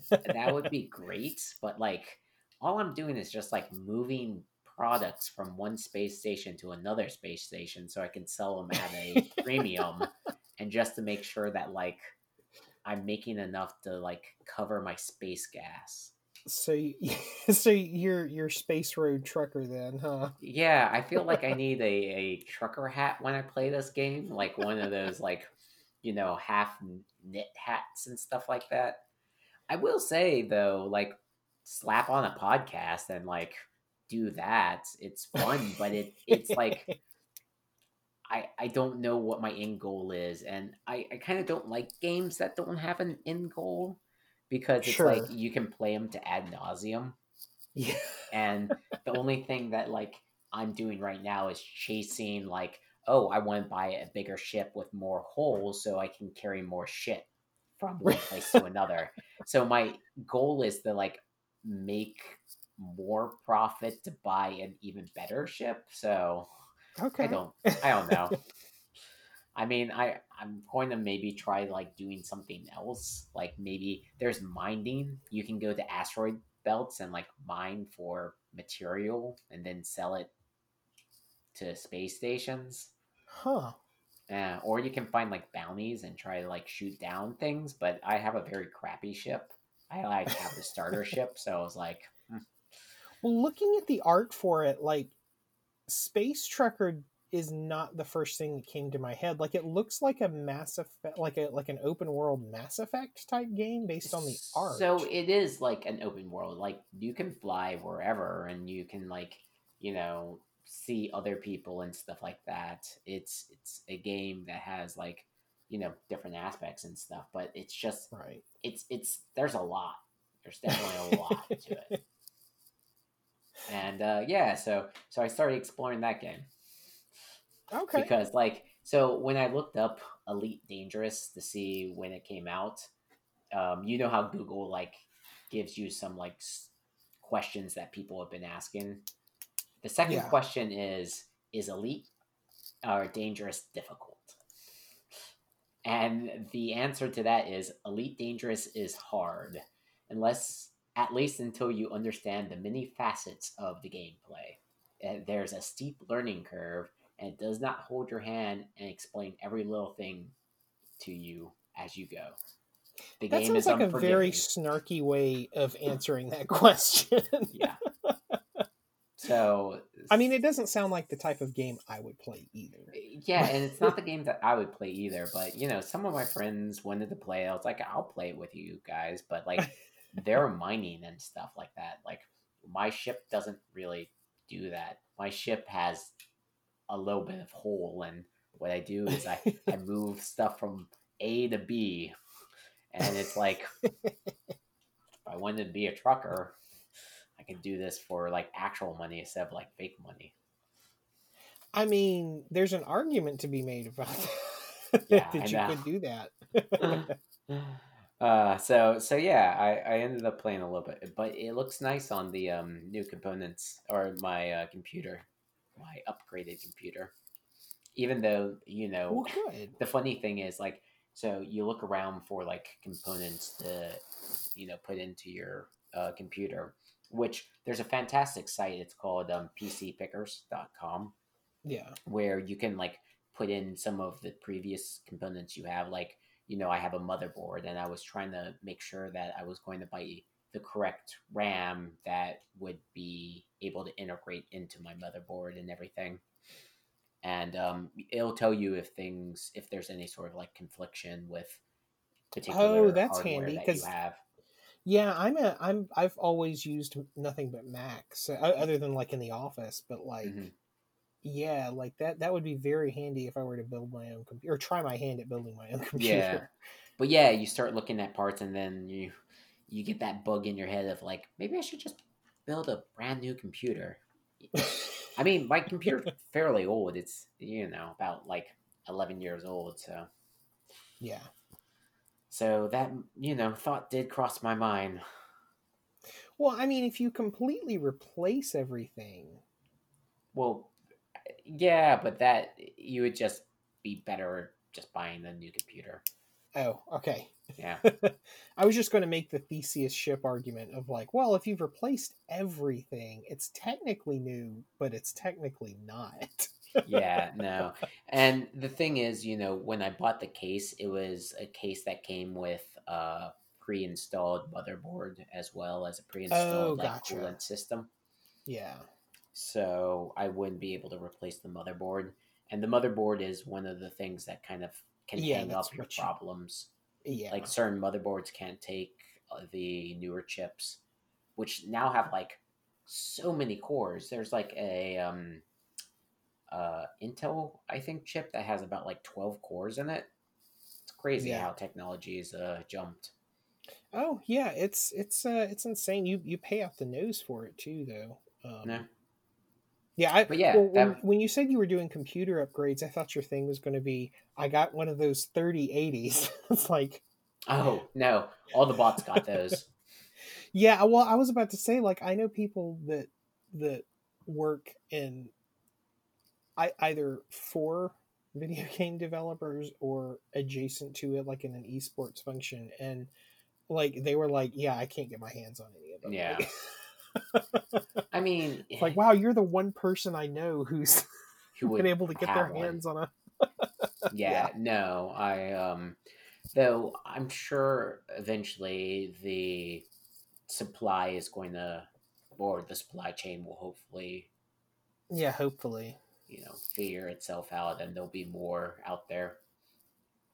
that would be great but like all i'm doing is just like moving products from one space station to another space station so i can sell them at a premium and just to make sure that like i'm making enough to like cover my space gas. So, so you're you're space road trucker then, huh? yeah i feel like i need a, a trucker hat when i play this game like one of those like you know half knit hats and stuff like that. I will say though like slap on a podcast and like do that. It's fun but it it's like I, I don't know what my end goal is and I, I kind of don't like games that don't have an end goal because it's like you can play them to ad nauseum yeah. and the only thing that like I'm doing right now is chasing like oh I want to buy a bigger ship with more holes so I can carry more shit from one place to another. So my goal is to like make more profit to buy an even better ship. So Okay. I don't I don't know. I mean, I I'm going to maybe try like doing something else. Like maybe there's mining. You can go to asteroid belts and like mine for material and then sell it to space stations. Huh. Uh, or you can find like bounties and try to like shoot down things. But I have a very crappy ship. I like have the starter ship, so I was like, hmm, Well, looking at the art for it, like Space Trucker is not the first thing that came to my head. Like it looks like a Mass Effect, like a like an open world Mass Effect type game based on the art. So it is like an open world. Like you can fly wherever and you can like, you know, see other people and stuff like that. It's it's a game that has like you know different aspects and stuff, but it's just right. It's it's there's a lot. There's definitely a lot to it. And uh, yeah, so so I started exploring that game. Okay. Because like so when I looked up Elite Dangerous to see when it came out, um, you know how Google like gives you some like s- questions that people have been asking. The second Yeah. question is is Elite or Dangerous difficult? And the answer to that is Elite Dangerous is hard, unless at least until you understand the many facets of the gameplay. Uh, There's a steep learning curve, and it does not hold your hand and explain every little thing to you as you go. The That game sounds is like a very snarky way of answering that question. yeah. So I mean, it doesn't sound like the type of game I would play either. yeah, and it's not the game that I would play either. But you know, some of my friends wanted to play. I was like, I'll play it with you guys. But like, they're mining and stuff like that. Like, my ship doesn't really do that. My ship has a little bit of hole, and what I do is I I move stuff from A to B, and it's like, if I wanted to be a trucker, I could do this for like actual money instead of like fake money. I mean, there's an argument to be made about that, Yeah, that you could do that. Uh so so yeah I, I ended up playing a little bit but it looks nice on the um new components or my uh, computer my upgraded computer even though you know well, the funny thing is like so you look around for like components to you know put into your uh, computer which there's a fantastic site it's called um, pcpickers.com Yeah. where you can like put in some of the previous components you have like you know i have a motherboard and i was trying to make sure that i was going to buy the correct ram that would be able to integrate into my motherboard and everything and um, it'll tell you if things if there's any sort of like confliction with particular Oh, that's hardware handy, that you have Yeah, I'm a I'm I've always used nothing but Macs, uh, other than like in the office. But like, Mhm. Yeah, like that that would be very handy if I were to build my own computer or try my hand at building my own computer. Yeah. But yeah, you start looking at parts and then you you get that bug in your head of like maybe I should just build a brand new computer. I mean, my computer's fairly old. It's you know about like 11 years old, so yeah. so that you know thought did cross my mind. Well, I mean, if you completely replace everything, Well, yeah, but that you would just be better just buying a new computer. oh, okay. Yeah. I was just going to make the Theseus ship argument of like, well, if you've replaced everything, it's technically new, but it's technically not. yeah, no. And the thing is, you know, when I bought the case, it was a case that came with a pre-installed motherboard as well as a pre-installed Oh, like gotcha. coolant system. yeah. So I wouldn't be able to replace the motherboard. And the motherboard is one of the things that kind of can Yeah, hang up your you- problems. Yeah. Like certain motherboards can't take uh, the newer chips, which now have like so many cores. There's like a um, uh, Intel, I think, chip that has about like 12 cores in it. It's crazy Yeah. how technology's uh, jumped. oh, yeah. It's it's uh it's insane. You you pay out the nose for it too, though. Um, Yeah. Yeah, I, But yeah, well, when, that- when you said you were doing computer upgrades, I thought your thing was going to be I got one of those 3080s. it's like, Oh, no. All the bots got those. yeah, well, I was about to say like I know people that that work in I either for video game developers or adjacent to it like in an esports function and like they were like, yeah, I can't get my hands on any of them. Yeah. I mean, It's like, wow, you're the one person I know who's who been able to get their one? hands on a yeah, no i um though i'm sure eventually the supply is going to or the supply chain will hopefully Yeah, hopefully. you know figure itself out and there'll be more out there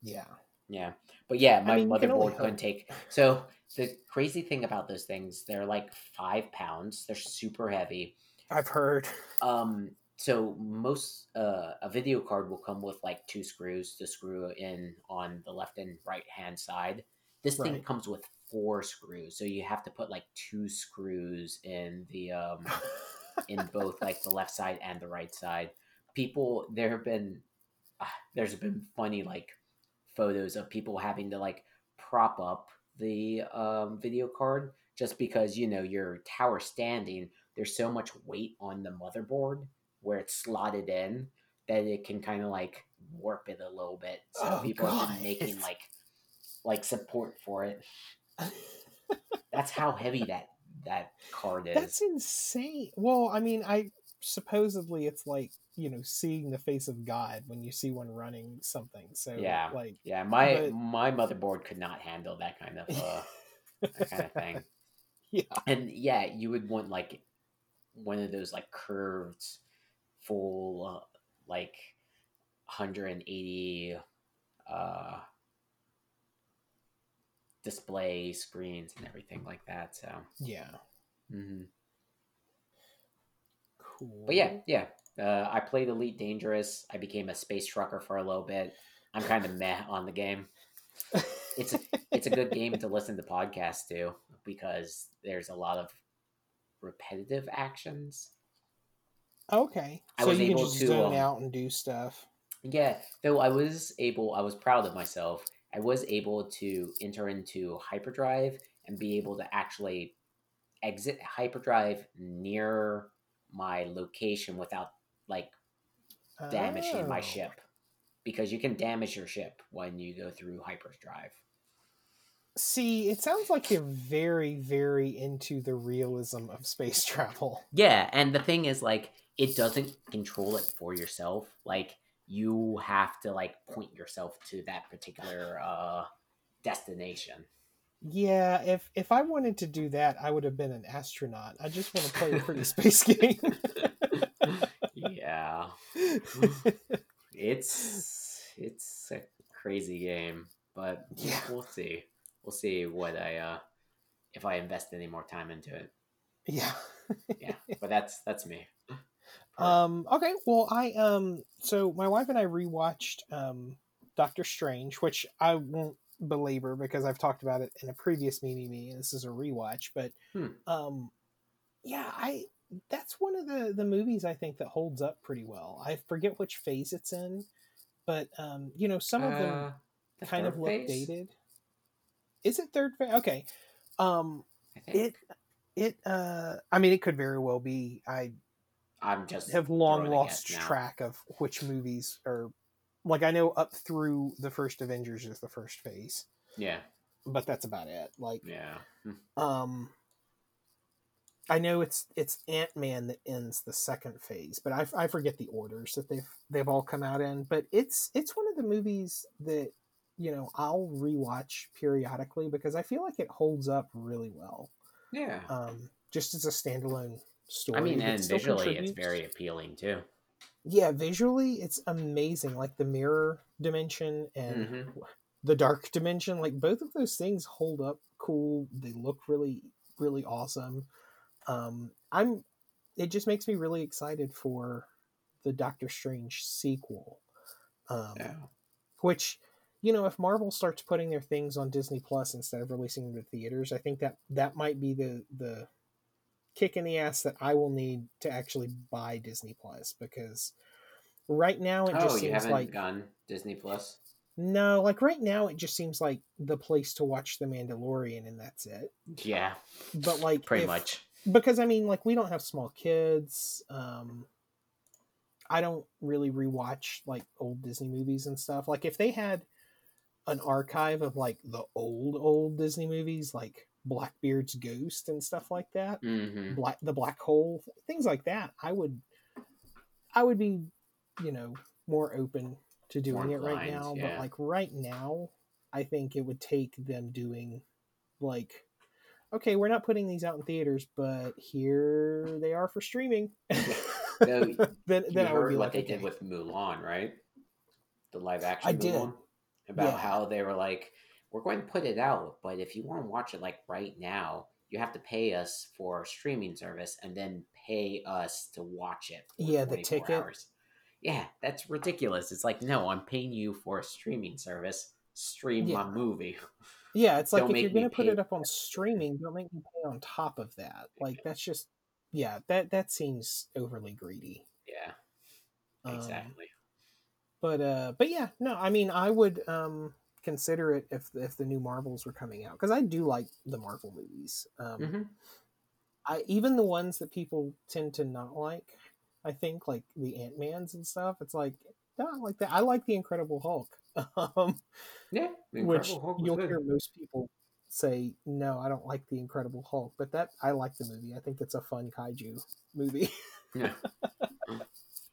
Yeah. yeah but yeah my mean, can only motherboard couldn't hope. take so the crazy thing about those things they're like five pounds they're super heavy I've heard. um so most uh, a video card will come with like two screws to screw in on the left and right hand side. This thing comes with four screws, so you have to put like two screws in the um, in both like the left side and the right side. People, there have been, uh, there's been funny like photos of people having to like prop up the um, video card just because you know your tower standing. There's so much weight on the motherboard where it's slotted in that it can kind of like warp it a little bit. So Oh, people have been making like like support for it. That's how heavy that that card is. That's insane. Well, I mean, I supposedly it's like you know seeing the face of God when you see one running something. So Yeah. like Yeah, my But- my motherboard could not handle that kind of uh, that kind of thing. yeah, And yeah, you would want like one of those like curved, full, uh, like 180 uh, display screens and everything like that. So, yeah, mm-hmm. cool. but yeah, yeah. Uh, I played Elite Dangerous. I became a space trucker for a little bit. I'm kind of meh on the game. It's a, it's a good game to listen to podcasts to because there's a lot of repetitive actions. okay. I so was you can able just to, zone um, out and do stuff. Yeah, though I was able, I was proud of myself. I was able to enter into hyperdrive and be able to actually exit hyperdrive near my location without like damaging my Oh. ship because you can damage your ship when you go through hyperdrive. See, it sounds like you're very, very into the realism of space travel. Yeah, and the thing is like it doesn't control it for yourself. Like you have to like point yourself to that particular uh destination. Yeah, if if I wanted to do that, I would have been an astronaut. I just want to play a pretty space game. Yeah. It's it's a crazy game, but Yeah. we'll see. We'll see what I uh if I invest any more time into it. yeah. Yeah, but that's that's me. Um. Okay. Well, I um. So my wife and I rewatched um Doctor Strange, which I won't belabor because I've talked about it in a previous me me me. and This is a rewatch, but Hmm. um, yeah, I that's one of the the movies I think that holds up pretty well. I forget which phase it's in, but um, you know, some of them Uh, the kind of look phase, dated. Is it third phase? Okay. Um, it it uh, I mean, it could very well be. I I'm just have long lost track of which movies are like I know up through the first Avengers is the first phase, Yeah, but that's about it. Like yeah. um I know it's it's Ant Man that ends the second phase, but I, I forget the orders that they've they've all come out in. But it's it's one of the movies that you know I'll rewatch periodically because I feel like it holds up really well. Yeah. Um, just as a standalone story. I mean, and still visually, it's very appealing too. yeah visually it's amazing like the mirror dimension and Mhm. the dark dimension like both of those things hold up cool they look really really awesome um i'm it just makes me really excited for the doctor strange sequel um Yeah. which you know if marvel starts putting their things on disney plus instead of releasing them to theaters i think that that might be the the kick in the ass that i will need to actually buy disney plus because right now it Oh, just seems haven't like gone Disney Plus? no like right now it just seems like the place to watch the mandalorian and that's it Yeah, but like pretty if- much. Because I mean, like we don't have small kids. Um, I don't really rewatch like old Disney movies and stuff. Like if they had an archive of like the old old Disney movies, like Blackbeard's Ghost and stuff like that, hmm Black the Black Hole, things like that, I would, I would be, you know, more open to doing More it right now. yeah. But like right now, I think it would take them doing like okay, we're not putting these out in theaters, but here they are for streaming. No, then You then I would be what like, they okay. did with Mulan, right? The live action I did. Mulan. About Yeah. how they were like, we're going to put it out, but if you want to watch it like right now, you have to pay us for streaming service and then pay us to watch it. yeah, the ticket. Hours. Yeah, that's ridiculous. It's like, no, I'm paying you for a streaming service. Stream Yeah. my movie. Yeah, it's like Don't if you're gonna put it up on streaming, don't make me pay on top of that. Like that's just yeah, that that seems overly greedy. Yeah, Um, exactly. but uh but yeah, no, I mean I would um consider it if if the new Marvels were coming out because I do like the Marvel movies. Um hmm I even the ones that people tend to not like, I think like the Ant Mans and stuff. It's like not like that. I like the Incredible Hulk, um, Yeah, The which Hulk you'll good. hear most people say no, I don't like the Incredible Hulk, but that I like the movie. I think it's a fun kaiju movie. Yeah.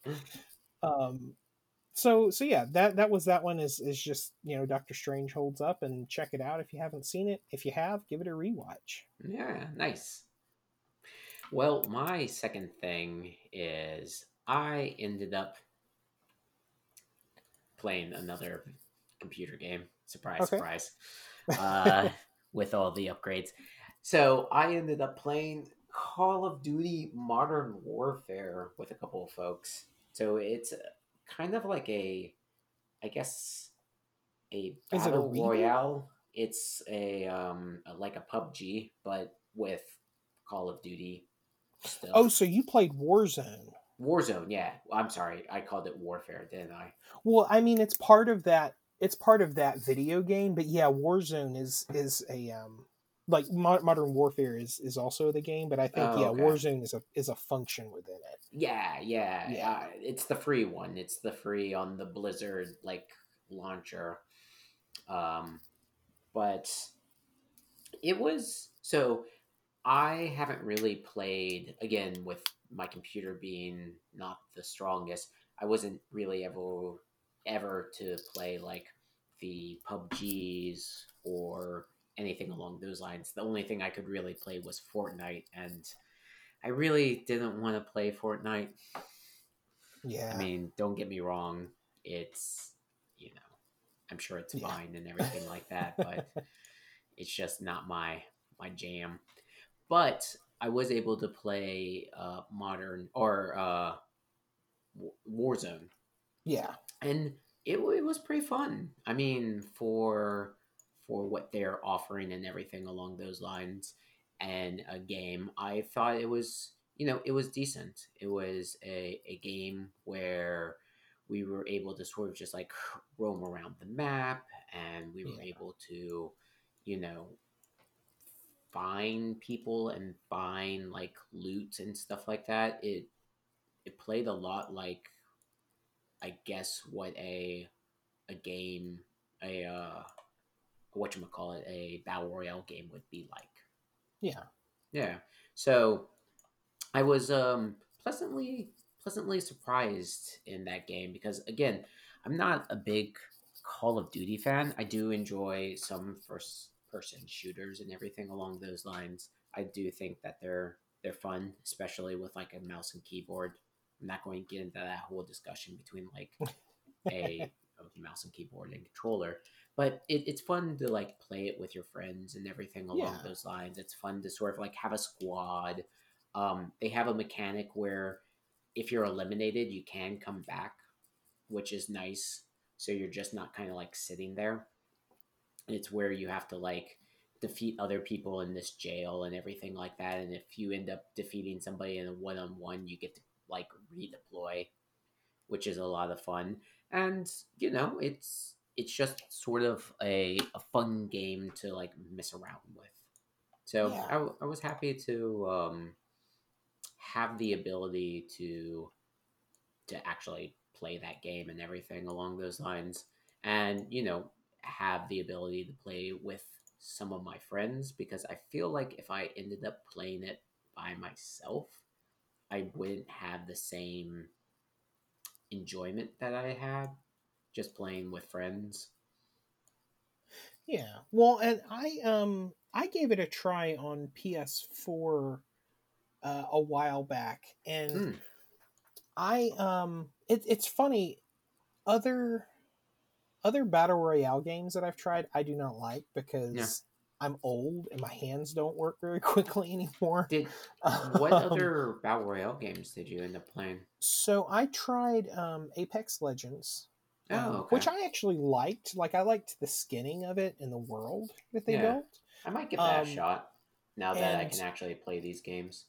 um, so so yeah, that that was that one. Is is just you know Doctor Strange holds up and check it out if you haven't seen it. If you have, give it a rewatch. Yeah, nice. Well, my second thing is I ended up playing another computer game. Surprise, Okay. surprise. Uh, with all the upgrades. So I ended up playing Call of Duty Modern Warfare with a couple of folks. So it's kind of like a, I guess, a it a battle royale. It's a um like a PUBG, but with Call of Duty stuff. Oh, so you played Warzone? Warzone, yeah. I'm sorry, I called it Warfare, didn't I? Well, I mean, it's part of that. It's part of that video game, but yeah, Warzone is is a um like Mo- Modern Warfare is is also the game, but I think Oh, yeah, okay. Warzone is a is a function within it. Yeah, yeah, Yeah. Uh, it's the free one. It's the free on the Blizzard like launcher. Um, but it was so. I haven't really played again with my computer being not the strongest. I wasn't really ever ever to play like the PUBGs or anything along those lines. The only thing I could really play was Fortnite, and I really didn't want to play Fortnite. Yeah, I mean, don't get me wrong, it's you know, I'm sure it's Yeah. fine and everything like that, but it's just not my my jam. But I was able to play uh, modern or uh, Warzone, yeah, and it, it was pretty fun. I mean, for for what they're offering and everything along those lines, and a game, I thought it was you know it was decent. It was a, a game where we were able to sort of just like roam around the map, and we were Yeah. able to you know find people and find like loot and stuff like that. It it played a lot like I guess what a a game a uh what you call it a battle royale game would be like. yeah. Yeah. So I was um pleasantly pleasantly surprised in that game because again, I'm not a big Call of Duty fan. I do enjoy some first person shooters and everything along those lines. I do think that they're they're fun, especially with like a mouse and keyboard. I'm not going to get into that whole discussion between like a, mouse and keyboard and controller, but it, it's fun to like play it with your friends and everything along Yeah. those lines. It's fun to sort of like have a squad. Um, they have a mechanic where if you're eliminated, you can come back, which is nice. So you're just not kind of like sitting there. It's where you have to like defeat other people in this jail and everything like that. And if you end up defeating somebody in a one on one, you get to like redeploy, which is a lot of fun. And you know, it's it's just sort of a, a fun game to like mess around with. So Yeah. I, w- I was happy to um, have the ability to to actually play that game and everything along those lines, and you know have the ability to play with some of my friends because I feel like if I ended up playing it by myself, I wouldn't have the same enjoyment that I had just playing with friends. Yeah. Well, and I um I gave it a try on PS4 uh, a while back, and Hmm. I um it, it's funny other other battle royale games that I've tried I do not like because I'm old and my hands don't work very quickly anymore. Did what Um, other battle royale games did you end up playing? So I tried um, Apex Legends, Oh, um, okay. which I actually liked. Like I liked the skinning of it and the world that they Yeah. built. I might give that um, a shot now that I can actually play these games.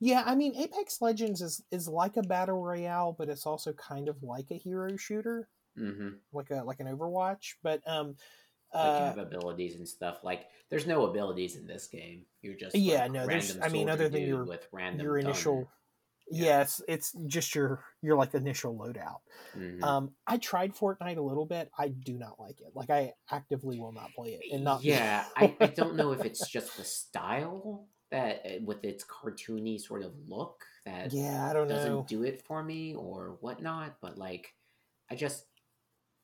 Yeah, I mean Apex Legends is is like a battle royale, but it's also kind of like a hero shooter, Mm-hmm. like a like an Overwatch. But um, Like you uh, have abilities and stuff. Like there's no abilities in this game. You're just Yeah, like, no, there's- I mean, other than your- with random your initial. Yeah, it's it's just your your like initial loadout. Mhm. Um, I tried Fortnite a little bit. I do not like it. Like I actively will not play it, and not yeah, I, I don't know if it's just the style that uh, with its cartoony sort of look that yeah, I don't doesn't know. do it for me or whatnot, but like I just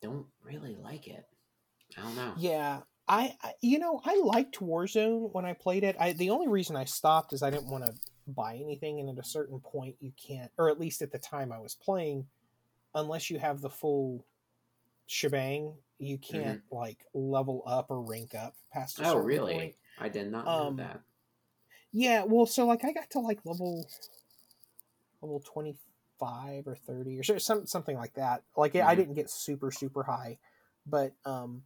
don't really like it. I don't know. Yeah, I, I you know I liked Warzone when I played it. I the only reason I stopped is I didn't want to buy anything, and at a certain point you can't, or at least at the time I was playing, unless you have the full shebang, you can't like level up or rank up past. A Mm-hmm. Oh, really? point. I did not know Um, that. Yeah, well, so like I got to like level level twenty five or thirty or some something like that. Like I Mhm. didn't get super super high, but um,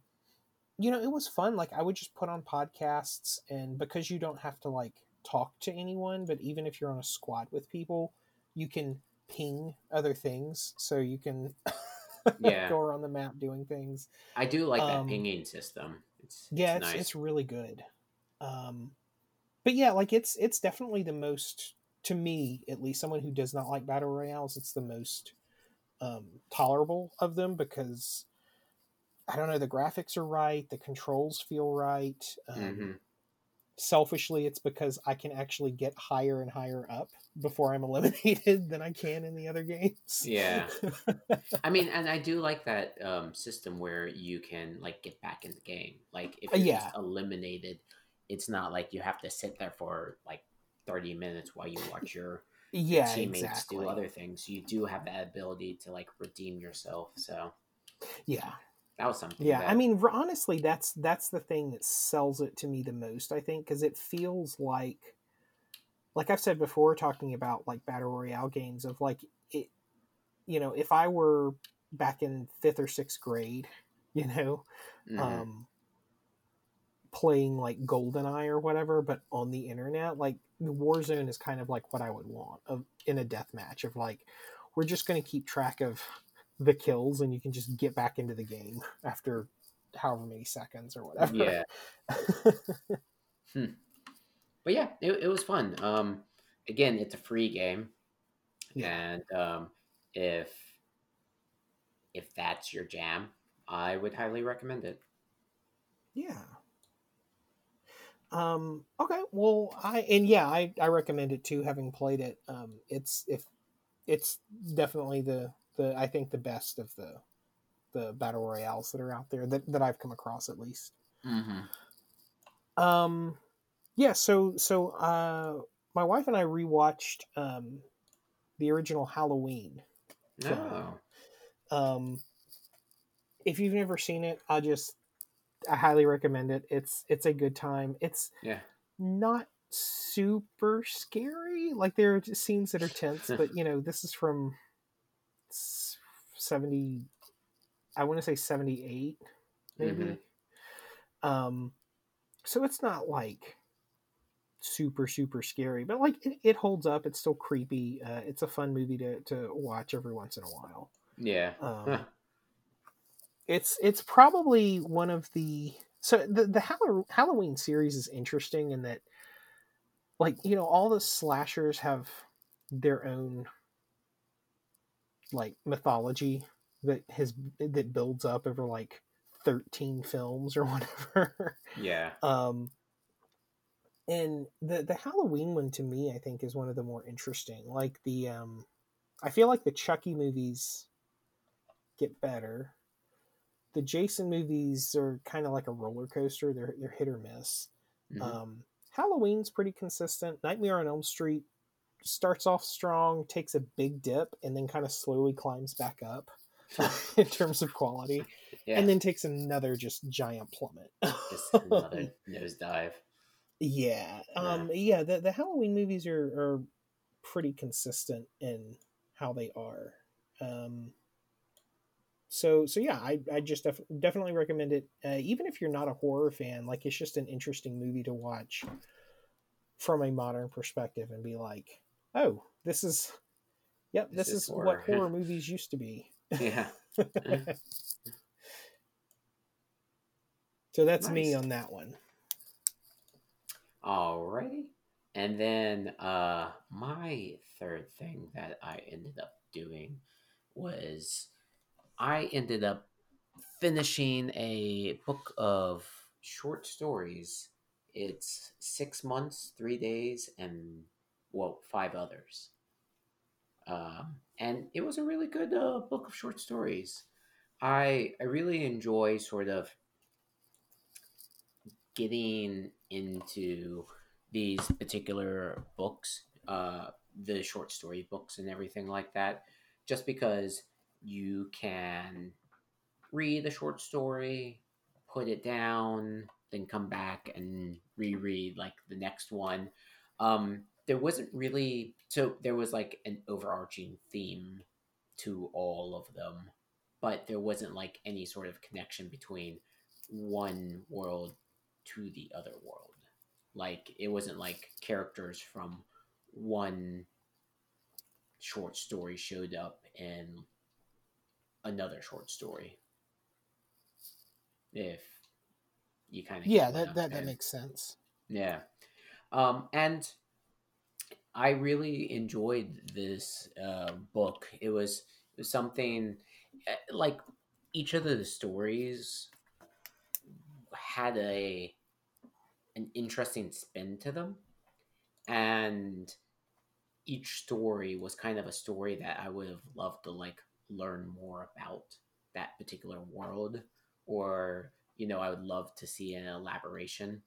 you know, it was fun. Like I would just put on podcasts, and because you don't have to like talk to anyone, but even if you're on a squad with people, you can ping other things, so you can Yeah. go around the map doing things. I do like that um, pinging system. It's, yeah it's it's, nice. it's really good um but yeah like it's it's definitely the most to me at least someone who does not like battle royales it's the most um tolerable of them because i don't know the graphics are right the controls feel right um, Mhm. selfishly it's because i can actually get higher and higher up before i'm eliminated than i can in the other games Yeah. I mean, and I do like that um, system where you can like get back in the game. Like if Uh, you're yeah. just eliminated, it's not like you have to sit there for like thirty minutes while you watch your yeah teammates exactly do other things. You do have that ability to like redeem yourself. So yeah that was something. Yeah, that, I mean, honestly, that's that's the thing that sells it to me the most. I think because it feels like, like I've said before, talking about like battle royale games of like it, you know, if I were back in fifth or sixth grade, you know, mhm. um, playing like GoldenEye or whatever, but on the internet, like Warzone is kind of like what I would want of in a death match of like we're just going to keep track of the kills and you can just get back into the game after however many seconds or whatever. yeah. hmm. But yeah, it, it was fun. Um, again, it's a free game, Yeah. and um, if if that's your jam, I would highly recommend it. yeah. Um, okay. Well, I, and yeah, I, I recommend it too, having played it. Um, it's, if it's definitely the, the, I think the best of the, the battle royales that are out there that, that I've come across at least. Mm-hmm. Um, yeah. So so uh, my wife and I rewatched um, the original Halloween. No. Um, if you've never seen it, I just I highly recommend it. It's it's a good time. It's Yeah. not super scary. Like there are just scenes that are tense, but you know this is from seventy. I want to say seventy eight, maybe. Mhm. Um, so it's not like super super scary, but like it, it holds up. It's still creepy. Uh, it's a fun movie to to watch every once in a while. Yeah. Um. It's it's probably one of the so the the Hall- Halloween series is interesting in that, like you know, all the slashers have their own like mythology that has that builds up over like thirteen films or whatever. Yeah. um and the the halloween one to me i think is one of the more interesting like the um i feel like the chucky movies get better the jason movies are kind of like a roller coaster they're they're hit or miss Mhm. um halloween's pretty consistent nightmare on elm street starts off strong takes a big dip and then kind of slowly climbs back up in terms of quality Yeah. and then takes another just giant plummet. just another nosedive. yeah, um, yeah. The the Halloween movies are are pretty consistent in how they are. Um, so so yeah, I I just def- definitely recommend it. Uh, even if you're not a horror fan, like it's just an interesting movie to watch from a modern perspective and be like, oh, this is, yep, This this, is is, horror." what horror movies used to be. Yeah. so that's me on that one. Alrighty. And then uh my third thing that I ended up doing was I ended up finishing a book of short stories. It's six months, three days, and well, five others. Um, and it was a really good uh, book of short stories. I I really enjoy sort of getting into these particular books, uh, the short story books and everything like that, just because you can read a short story, put it down, then come back and reread like the next one. Um, there wasn't really so there was like an overarching theme to all of them, but there wasn't like any sort of connection between one world to the other world. Like it wasn't like characters from one short story showed up in another short story. If you kind of Yeah, that, that that makes sense. yeah. Um, and I really enjoyed this uh, book. It was, it was something eh, like each of the stories had a an interesting spin to them, and each story was kind of a story that I would have loved to like learn more about that particular world, or you know, I would love to see an elaboration.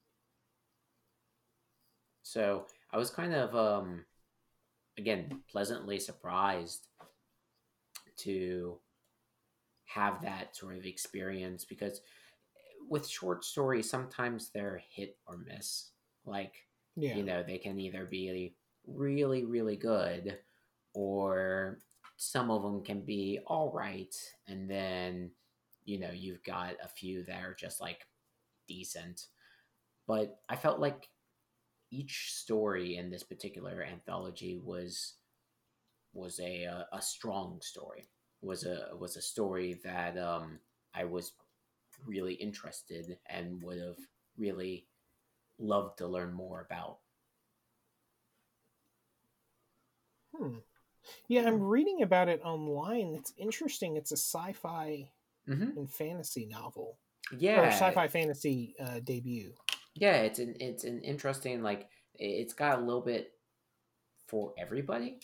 So I was kind of um again pleasantly surprised to have that sort of experience because with short stories sometimes they're hit or miss. Like Yeah. you know, they can either be really, really good or some of them can be all right. And then, you know, you've got a few that are just like decent. But I felt like each story in this particular anthology was was a a, a strong story was a was a story that um, I was really interested and would have really loved to learn more about. Hmm. Yeah, I'm reading about it online. It's interesting. It's a sci-fi Mm-hmm. and fantasy novel Yeah, or sci-fi fantasy uh, debut. yeah, it's an it's an interesting like it's got a little bit for everybody.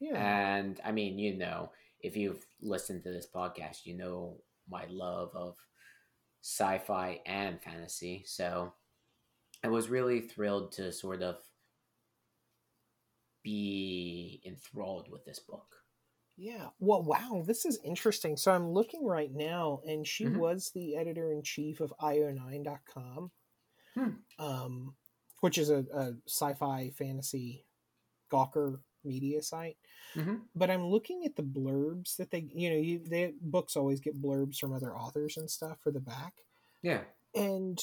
Yeah. And I mean, you know, if you've listened to this podcast, you know my love of sci-fi and fantasy. So I was really thrilled to sort of be enthralled with this book. Yeah. Well, wow, this is interesting. So I'm looking right now, and she Mhm. was the editor in chief of io9.com, Hmm. um, which is a, a sci fi fantasy Gawker media site. Mhm. But I'm looking at the blurbs that they, you know, you, they books always get blurbs from other authors and stuff for the back. Yeah. And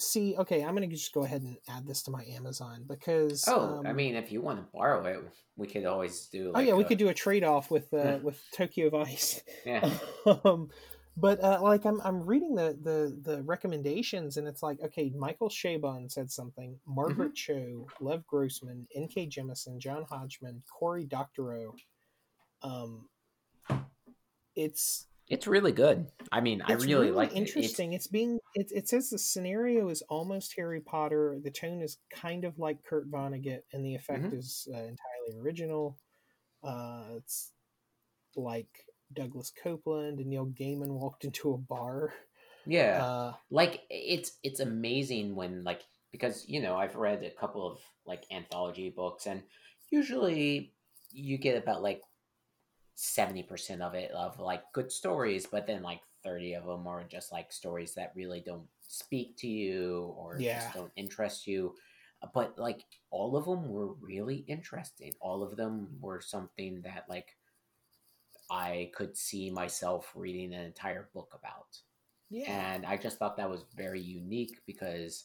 see, okay, I'm going to just go ahead and add this to my Amazon because. Oh, I um, mean, if you want to borrow it, we could always do. oh Like yeah, we could do a trade off with uh, with Tokyo Vice. Yeah. um, but uh, like I'm, I'm reading the, the the recommendations and it's like okay michael chabon said something margaret cho lev grossman nk jemisin john hodgman cory doctorow um it's It's really good. I mean, I it's really, like it. It's- interesting it's being it, it says the scenario is almost harry potter the tone is kind of like kurt vonnegut and the effect Mhm. is uh, entirely original uh it's like douglas coupland and neil gaiman walked into a bar yeah. uh like it's it's amazing when like because you know i've read a couple of like anthology books and usually you get about like 70% of it of like good stories but then like 30 of them are just like stories that really don't speak to you or Yeah. just don't interest you. Uh, but like all of them were really interesting. All of them were something that like I could see myself reading an entire book about. Yeah. And I just thought that was very unique because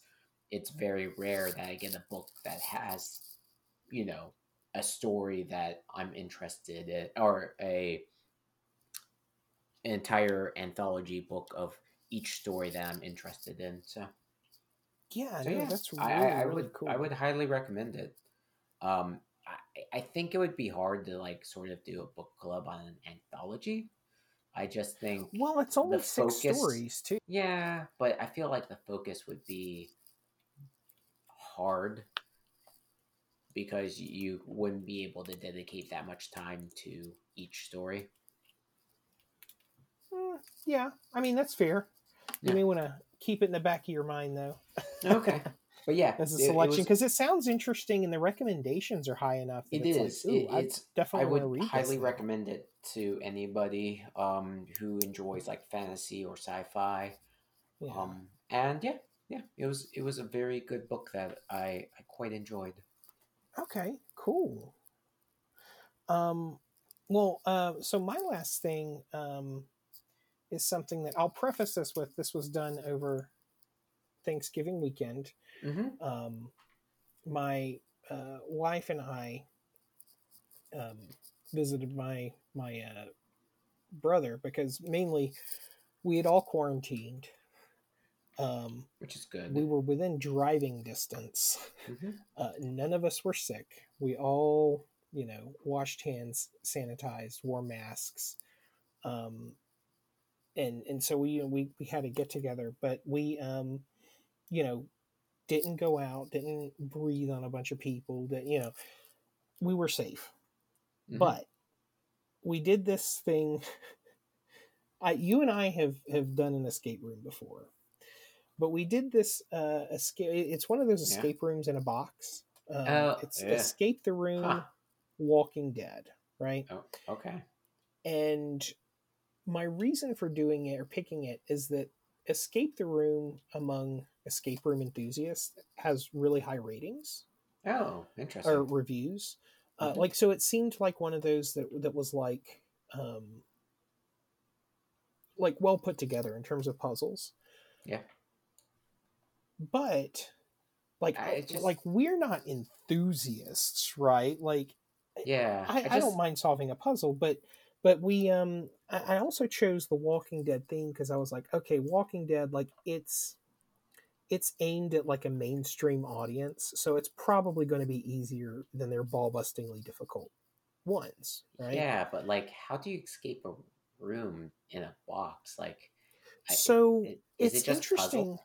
it's very rare that I get a book that has, you know, a story that I'm interested in or a entire anthology book of each story that I'm interested in. So, yeah, so no, yeah, that's really, I, I, I really would cool. I would highly recommend it. Um, I, I think it would be hard to like sort of do a book club on an anthology. I just think Well, it's only six focus- stories too. yeah, but I feel like the focus would be hard because you wouldn't be able to dedicate that much time to each story. Mm, yeah, I mean that's fair. You Yeah. may want to keep it in the back of your mind though, Okay, but yeah, as a it- it selection, because it, sounds interesting and the recommendations are high enough. It it's is. Like, It- it's. I definitely I would highly recommend it to anybody um, who enjoys like fantasy or sci-fi. Yeah. Um, and yeah, yeah, it was it was a very good book that I I quite enjoyed. Okay, cool. Um, well, uh, so my last thing um, is something that I'll preface this with. This was done over Thanksgiving weekend. Mm-hmm. Um, my uh, wife and I um, visited my my uh, brother because mainly we had all quarantined. Um, Which is good. we were within driving distance. Mhm. Uh, none of us were sick. We all, you know, washed hands, sanitized, wore masks, um, and and so we we we had a get together, but we, um, you know, didn't go out, didn't breathe on a bunch of people. That you know, we were safe, Mhm. but we did this thing. I, you and I have have done an escape room before, but we did this uh, escape. It's one of those Yeah. escape rooms in a box. Um, Oh, it's yeah. Escape the Room, Huh. Walking Dead, right? Oh, okay. And my reason for doing it or picking it is that Escape the Room among escape room enthusiasts has really high ratings Oh, interesting. or reviews. Uh, Mhm. Like so, it seemed like one of those that that was like, um, like well put together in terms of puzzles. Yeah. But like, I just- like we're not enthusiasts, right? Like, yeah, I, I, just- don't mind solving a puzzle, but but we um I, I also chose the Walking Dead theme because I was like, okay, Walking Dead, like it's it's aimed at like a mainstream audience, so it's probably going to be easier than their ball bustingly difficult ones, right? Yeah, but like, how do you escape a room in a box? Like, So i- it's it interesting. puzzle?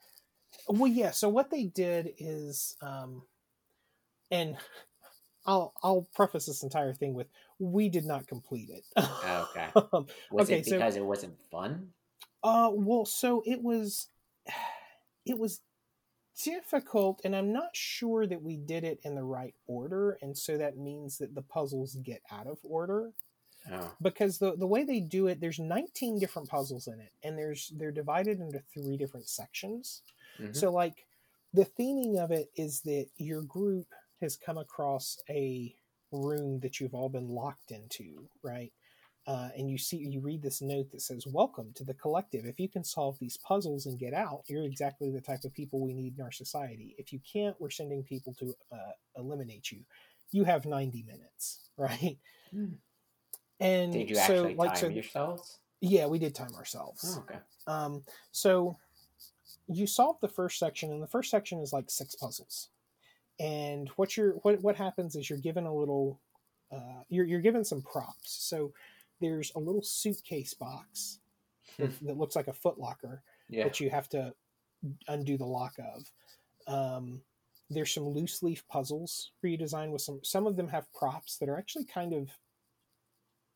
Well, yeah. So what they did is, um, and I'll I'll preface this entire thing with we did not complete it. Okay. Um, Was Okay, it so- because it wasn't fun? Uh, well, so it was, it was difficult, and I'm not sure that we did it in the right order, and so that means that the puzzles get out of order Oh, because the the way they do it, there's 19 different puzzles in it, and there's they're divided into three different sections. Mhm. So, like, the theming of it is that your group has come across a room that you've all been locked into, right? Uh, and you see, you read this note that says, "Welcome to the collective. If you can solve these puzzles and get out, you're exactly the type of people we need in our society. If you can't, we're sending people to uh, eliminate you. You have 90 minutes, right?" Hmm. And Did you so, actually like, time so, yourselves? yeah, we did time ourselves. Oh, okay. Um, so you solve the first section, and the first section is like six puzzles. And what you're what what happens is you're given a little, uh, you're you're given some props. So there's a little suitcase box that, that looks like a footlocker Yeah. that you have to undo the lock of. Um, there's some loose leaf puzzles for you to design with some. Some of them have props that are actually kind of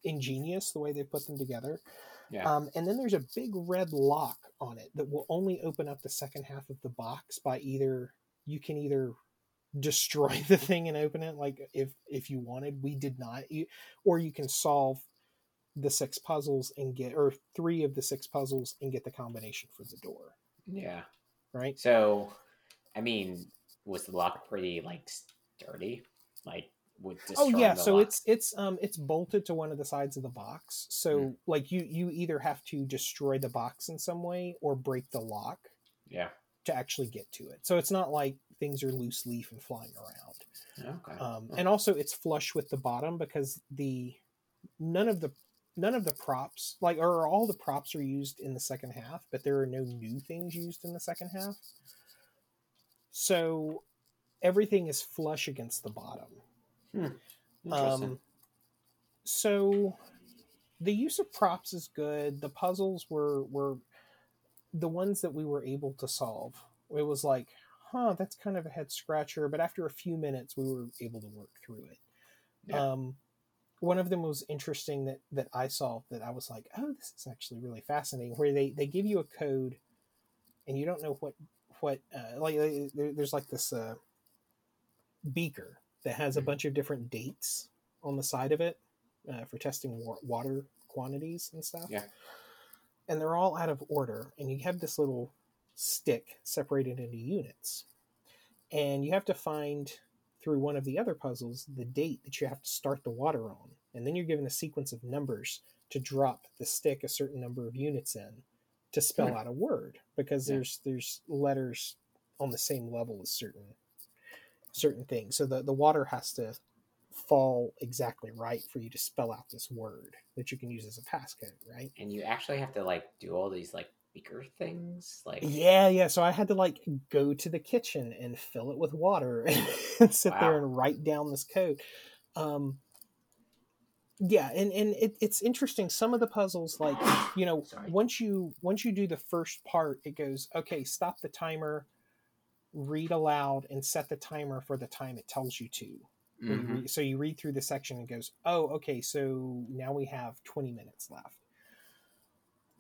ingenious the way they put them together. Yeah. Um, and then there's a big red lock on it that will only open up the second half of the box by either you can either destroy the thing and open it like if if you wanted we did not you, or you can solve the six puzzles and get or three of the six puzzles and get the combination for the door Yeah. right So, I mean, was the lock pretty like sturdy? Like, would oh yeah so lock- it's it's um it's bolted to one of the sides of the box. So Mm. like you you either have to destroy the box in some way or break the lock yeah. to actually get to it. So it's not like things are loose leaf and flying around. Okay. um, and also it's flush with the bottom because the none of the none of the props like or all the props are used in the second half but there are no new things used in the second half. So everything is flush against the bottom Interesting. um, so the use of props is good. The puzzles were were the ones that we were able to solve. It was like, huh, that's kind of a head scratcher, but after a few minutes, we were able to work through it. Yeah. Um, one of them was interesting that that I solved that I was like, oh, this is actually really fascinating. Where they they give you a code, and you don't know what what uh, like there, there's like this uh, beaker that has a Mhm. bunch of different dates on the side of it uh, for testing water quantities and stuff. Yeah. And they're all out of order, and you have this little stick separated into units, and you have to find through one of the other puzzles the date that you have to start the water on, and then you're given a sequence of numbers to drop the stick a certain number of units in to spell Hmm. out a word because Yeah. there's there's letters on the same level as certain certain things. So the, the water has to fall exactly right for you to spell out this word that you can use as a passcode, right? and you actually have to like do all these like beaker things, like Yeah, yeah. So I had to like go to the kitchen and fill it with water and sit there and write down this code. Um, yeah, and and it, it's interesting. Some of the puzzles, like you know, Sorry. once you once you do the first part, it goes okay. Stop the timer, read aloud, and set the timer for the time it tells you to. Or you mm-hmm. read- so you read through the section and goes, oh, okay, so now we have 20 minutes left.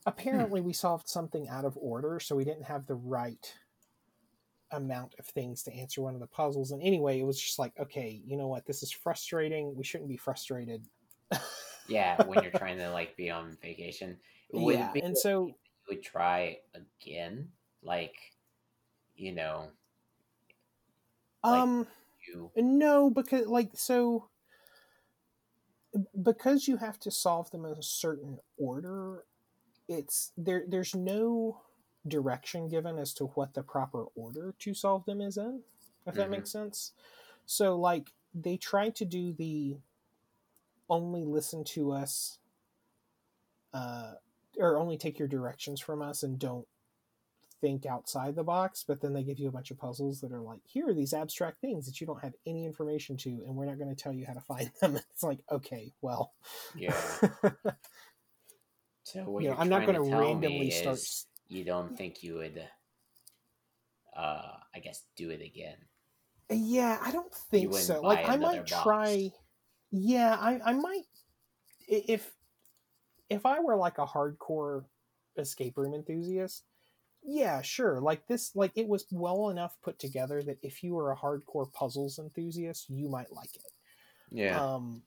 Apparently, we solved something out of order, so we didn't have the right amount of things to answer one of the puzzles. And anyway, it was just like, okay, you know what? This is frustrating. We shouldn't be frustrated. yeah, when you're trying to like be on vacation, would yeah, and so you would try again, like you know, like- um you no because like so because you have to solve them in a certain order it's there there's no direction given as to what the proper order to solve them is in if that Mhm. makes sense so like they try to do the only listen to us uh or only take your directions from us and don't think outside the box but then they give you a bunch of puzzles that are like here are these abstract things that you don't have any information to and we're not going to tell you how to find them it's like okay well yeah. So what you know i'm not going to to randomly start you don't think you would, uh, I guess, do it again. Yeah, I don't think so. Like I might box. try. Yeah, I I might if if I were like a hardcore escape room enthusiast. Yeah, sure. Like this, like it was well enough put together that if you were a hardcore puzzles enthusiast, you might like it. Yeah. Um,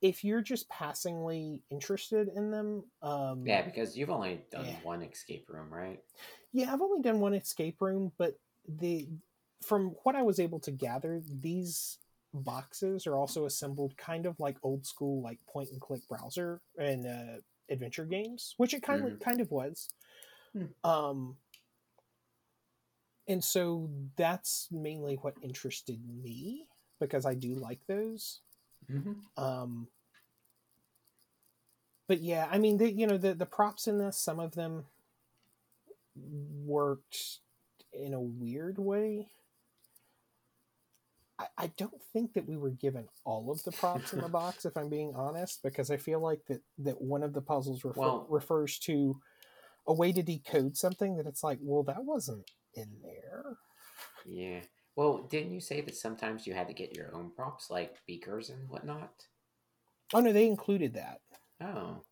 if you're just passingly interested in them, um, yeah, because you've only done yeah. one escape room, right? Yeah, I've only done one escape room, but the from what I was able to gather, these boxes are also assembled kind of like old school like point and click browser and uh, adventure games, which it kind of Mhm. kind of was. Hmm. Um and so that's mainly what interested me because I do like those. Mm-hmm. Um, but yeah, I mean, the, you know, the the props in this, some of them worked in a weird way. I, I don't think that we were given all of the props in the box, if I'm being honest, because I feel like that that one of the puzzles refer, Well- refers to a way to decode something that it's like, well, that wasn't in there. Yeah. Well, didn't you say that sometimes you had to get your own props, like beakers and whatnot? Oh no, they included that. Oh.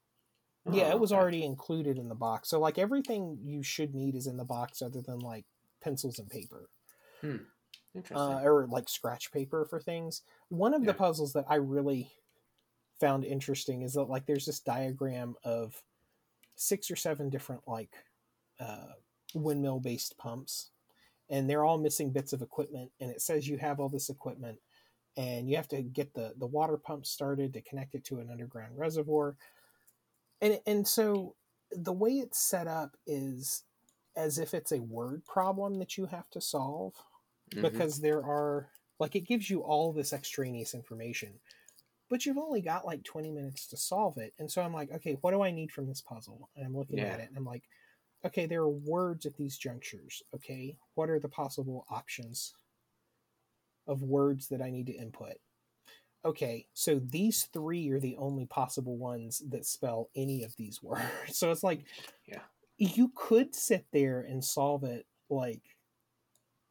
yeah, Oh, it was okay. already included in the box. So like everything you should need is in the box, other than like pencils and paper, interesting. uh, or like scratch paper for things. One of Yeah. the puzzles that I really found interesting is that like there's this diagram of six or seven different like uh, windmill based pumps and they're all missing bits of equipment and it says you have all this equipment and you have to get the the water pump started to connect it to an underground reservoir. And and so the way it's set up is as if it's a word problem that you have to solve Mhm. because there are like it gives you all this extraneous information but you've only got like 20 minutes to solve it. And so i'm like okay what do i need from this puzzle? And i'm looking at it and i'm like okay there are words at these junctures okay what are the possible options of words that i need to input okay so these three are the only possible ones that spell any of these words so it's like Yeah. you could sit there and solve it like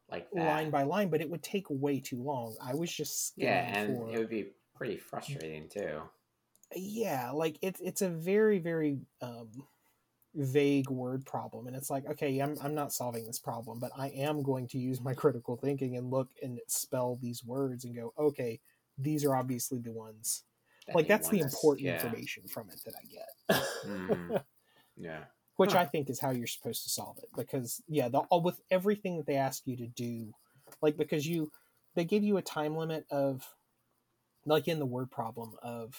like that. line by line, but it would take way too long. I was just yeah, and for it would be pretty frustrating too. yeah, like it's it's a very very um, vague word problem, and it's like okay, I'm I'm not solving this problem, but I am going to use my critical thinking and look and spell these words and go okay, these are obviously the ones. that like that's the us- important yeah. information from it that I get. Mhm. Yeah. which Huh. I think is how you're supposed to solve it. Because yeah, the, all with everything that they ask you to do, like because you they give you a time limit of like in the word problem of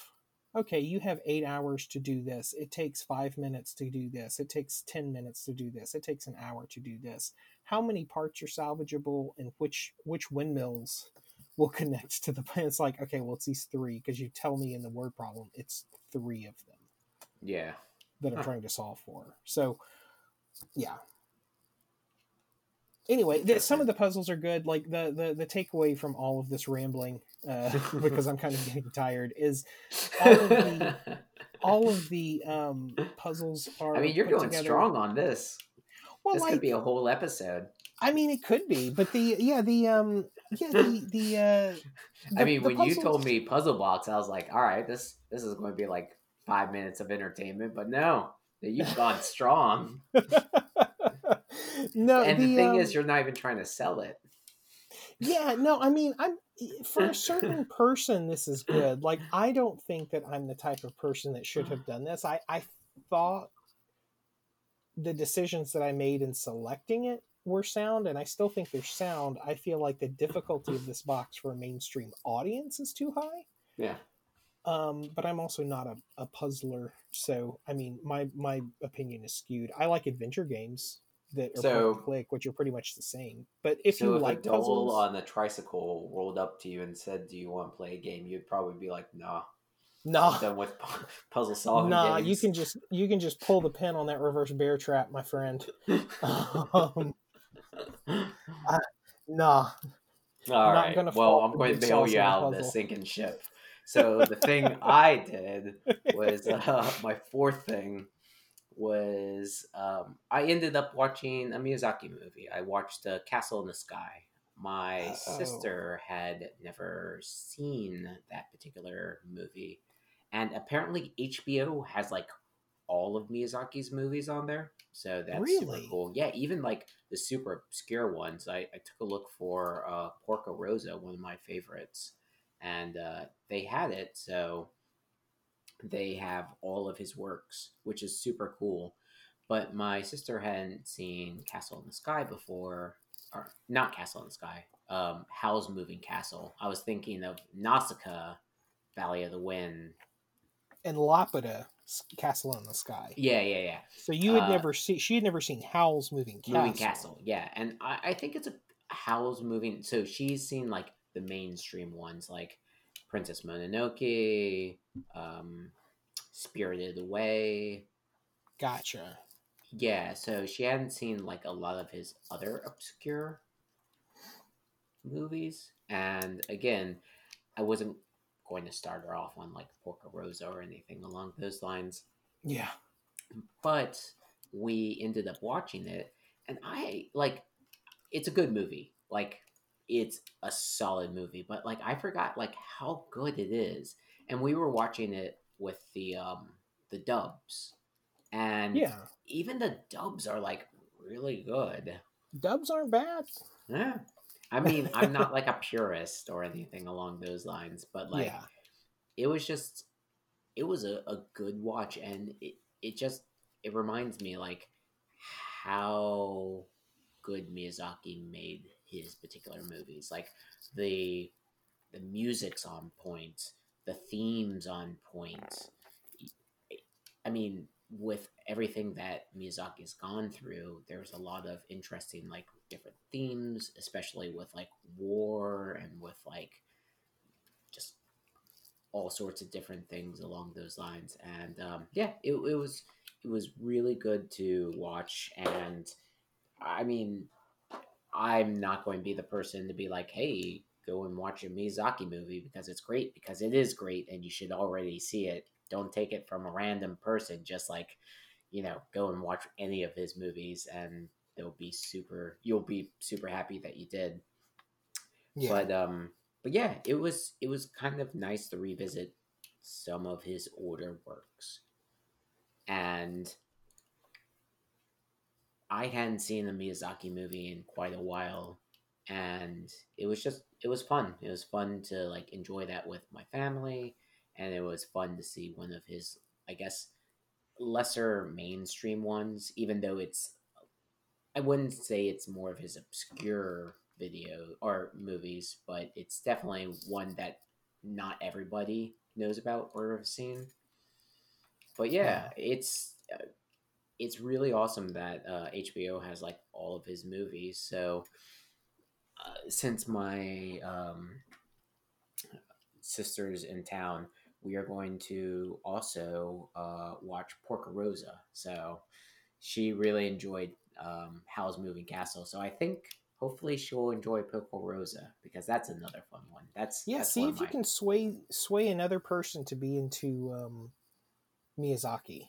okay, you have eight hours to do this. It takes five minutes to do this. It takes ten minutes to do this. It takes an hour to do this. How many parts are salvageable and which which windmills will connect to the plan? It's like okay, well it's these three because you tell me in the word problem it's three of them Yeah. that I'm Huh. trying to solve for. So, yeah. Anyway, the, some of the puzzles are good. Like the the the takeaway from all of this rambling, uh, because I'm kind of getting tired, is all of the all of the um, puzzles are. I mean, you're going together- strong on this. Well, this like, could be a whole episode. I mean, it could be, but the yeah the um yeah the the. Uh, I mean, the when you told me puzzle box, I was like, all right, this this is going to be like five minutes of entertainment. But no, you've gone strong. No, and the, the, thing um, is, you're not even trying to sell it. yeah no i mean i'm for a certain person this is good. Like i don't think that i'm the type of person that should have done this. I i thought the decisions that i made in selecting it were sound and i still think they're sound. I feel like the difficulty of this box for a mainstream audience is too high. Yeah. um but i'm also not a, a puzzler so i mean my my opinion is skewed. I like adventure games that are So- and click which are pretty much the same but if so you if like a puzzles on the tricycle rolled up to you and said, "Do you want to play a game?" You'd probably be like, "Nah, nah I'm done with puzzle solving Nah, games." you can just you can just pull the pin on that reverse bear trap, my friend. um, nah, All right. Well, I'm going to bail you out of the sinking ship. So the thing I did was uh, my fourth thing was um, I ended up watching a Miyazaki movie. I watched uh, Castle in the Sky. My Oh. sister had never seen that particular movie, and apparently HBO has like all of Miyazaki's movies on there. So that's super Really? cool. Yeah, even like the super obscure ones. I, I took a look for uh, Porco Rosso, one of my favorites, and uh, they had it. So they have all of his works, which is super cool. But my sister hadn't seen Castle in the Sky before, or not Castle in the Sky, um, Howl's Moving Castle. I was thinking of Nausicaa, Valley of the Wind. and Laputa, Castle in the Sky. Yeah, yeah, yeah. So you had Uh, never seen she had never seen Howl's Moving Castle. Moving Castle, yeah. And I, I think it's a Howl's Moving. So she's seen like the mainstream ones, like Princess Mononoke, um, Spirited Away. Gotcha. Yeah, so she hadn't seen like a lot of his other obscure movies. And again, I wasn't going to start her off on like Porco Rosso or anything along those lines. Yeah. But we ended up watching it, and I like it's a good movie. Like it's a solid movie, but like I forgot like how good it is. And we were watching it with the um the dubs. And Yeah. even the dubs are like really good. Dubs aren't bad. Yeah. I mean, I'm not like a purist or anything along those lines, but like yeah. it was just it was a, a good watch, and it it just it reminds me like how good Miyazaki made his particular movies. Like the the music's on point, the themes on point. I mean, with everything that Miyazaki's gone through, there's a lot of interesting like different themes, especially with like war and with like just all sorts of different things along those lines. And um, yeah, it, it was it was really good to watch. And I mean, I'm not going to be the person to be like, hey, go and watch a Miyazaki movie because it's great because it is great and you should already see it. Don't take it from a random person. Just like, you know, go and watch any of his movies and they'll be super. You'll be super happy that you did. Yeah. But um, but yeah, it was it was kind of nice to revisit some of his older works, and I hadn't seen a Miyazaki movie in quite a while, and it was just it was fun. It was fun to like enjoy that with my family, and it was fun to see one of his, I guess, lesser mainstream ones. Even though it's, I wouldn't say it's more of his obscure video or movies, but it's definitely one that not everybody knows about or have seen. But yeah, yeah. it's uh, it's really awesome that uh, HBO has like all of his movies. So uh, since my um, sister's in town, we are going to also uh, watch Porco Rosso. So she really enjoyed um, Howl's Moving Castle. So I think hopefully she'll enjoy Porco Rosso because that's another fun one. That's yeah. That's see if my... you can sway sway another person to be into um, Miyazaki.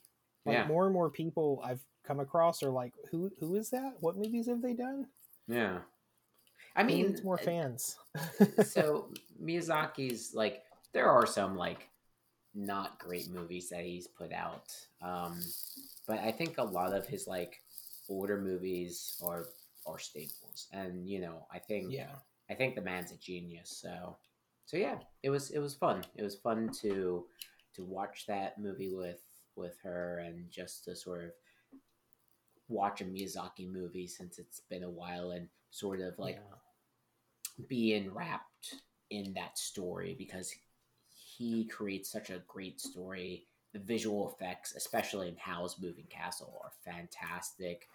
Like yeah. more and more people I've come across are like, who who is that? What movies have they done? Yeah. I mean, it's more uh, fans. so Miyazaki's like there are some like not great movies that he's put out, um, but I think a lot of his like older movies are are staples, and you know I think yeah I think the man's a genius. So so yeah, it was it was fun. It was fun to to watch that movie with with her and just to sort of watch a Miyazaki movie since it's been a while and sort of like yeah. be enwrapped in that story because he creates such a great story. The visual effects, especially in Howl's Moving Castle, are fantastic.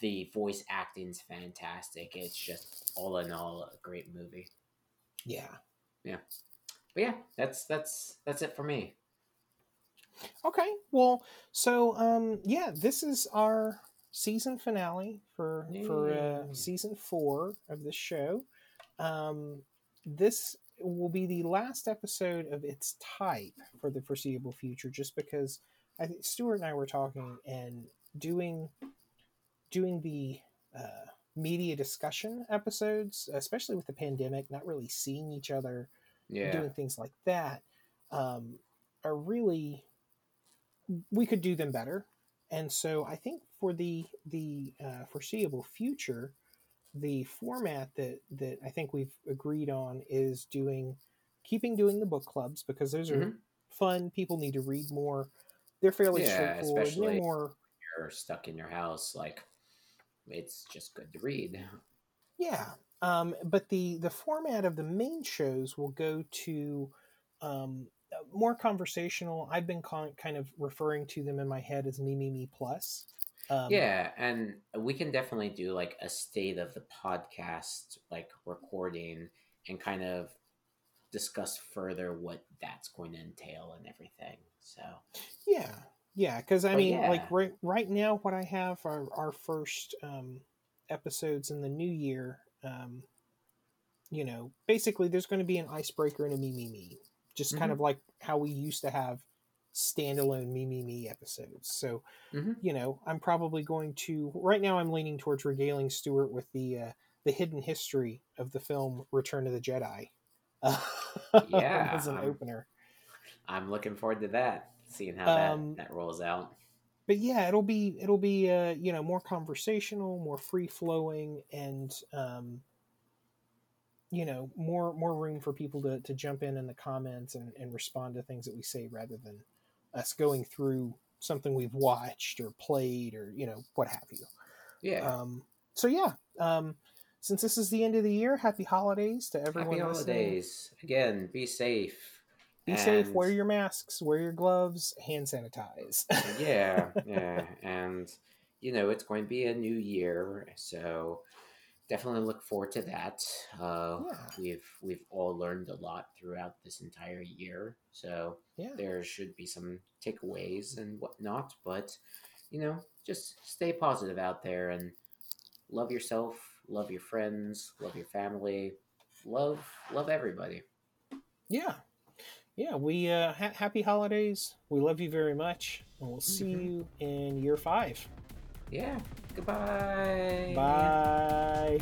The voice acting's fantastic. It's just all in all a great movie. Yeah. Yeah. But yeah, that's that's that's it for me. Okay. Well, so um yeah, this is our season finale for Yay. for uh, season 4 of the show. Um this will be the last episode of its type for the foreseeable future just because I think Stuart and I were talking and doing doing the uh, media discussion episodes, especially with the pandemic, not really seeing each other, yeah. doing things like that, um, are really we could do them better. And so I think for the the uh, foreseeable future, the format that that I think we've agreed on is doing keeping doing the book clubs because those are mm-hmm. fun. People need to read more. They're fairly yeah, straightforward. Especially They're more you're stuck in your house, like it's just good to read. Yeah. Um, but the the format of the main shows will go to um, more conversational. I've been con- kind of referring to them in my head as me me me plus. Um, yeah, and we can definitely do like a state of the podcast, like recording, and kind of discuss further what that's going to entail and everything. So yeah, yeah, because I but mean, yeah. like right right now, what I have are our first um, episodes in the new year. Um, you know, basically, there's going to be an icebreaker and a me me me just mm-hmm. kind of like how we used to have standalone me me me episodes. So, mm-hmm. you know, I'm probably going to right now. I'm leaning towards regaling Stewart with the uh, the hidden history of the film Return of the Jedi. Yeah, as an I'm, opener. I'm looking forward to that. Seeing how that um, that rolls out. But yeah, it'll be it'll be uh, you know more conversational, more free flowing, and um, you know more more room for people to, to jump in in the comments and, and respond to things that we say rather than us going through something we've watched or played or you know what have you Yeah. um, so yeah um, since this is the end of the year happy holidays to everyone Happy listening. holidays. Again, be safe. be safe wear your masks wear your gloves hand sanitize yeah, yeah, and you know it's going to be a new year, so definitely look forward to that. Uh, Yeah. We've we've all learned a lot throughout this entire year, so yeah there should be some takeaways and whatnot. But you know, just stay positive out there and love yourself, love your friends, love your family, love love everybody. yeah yeah we uh ha- happy holidays we love you very much and we'll see Mhm. you in year five Yeah. Goodbye. bye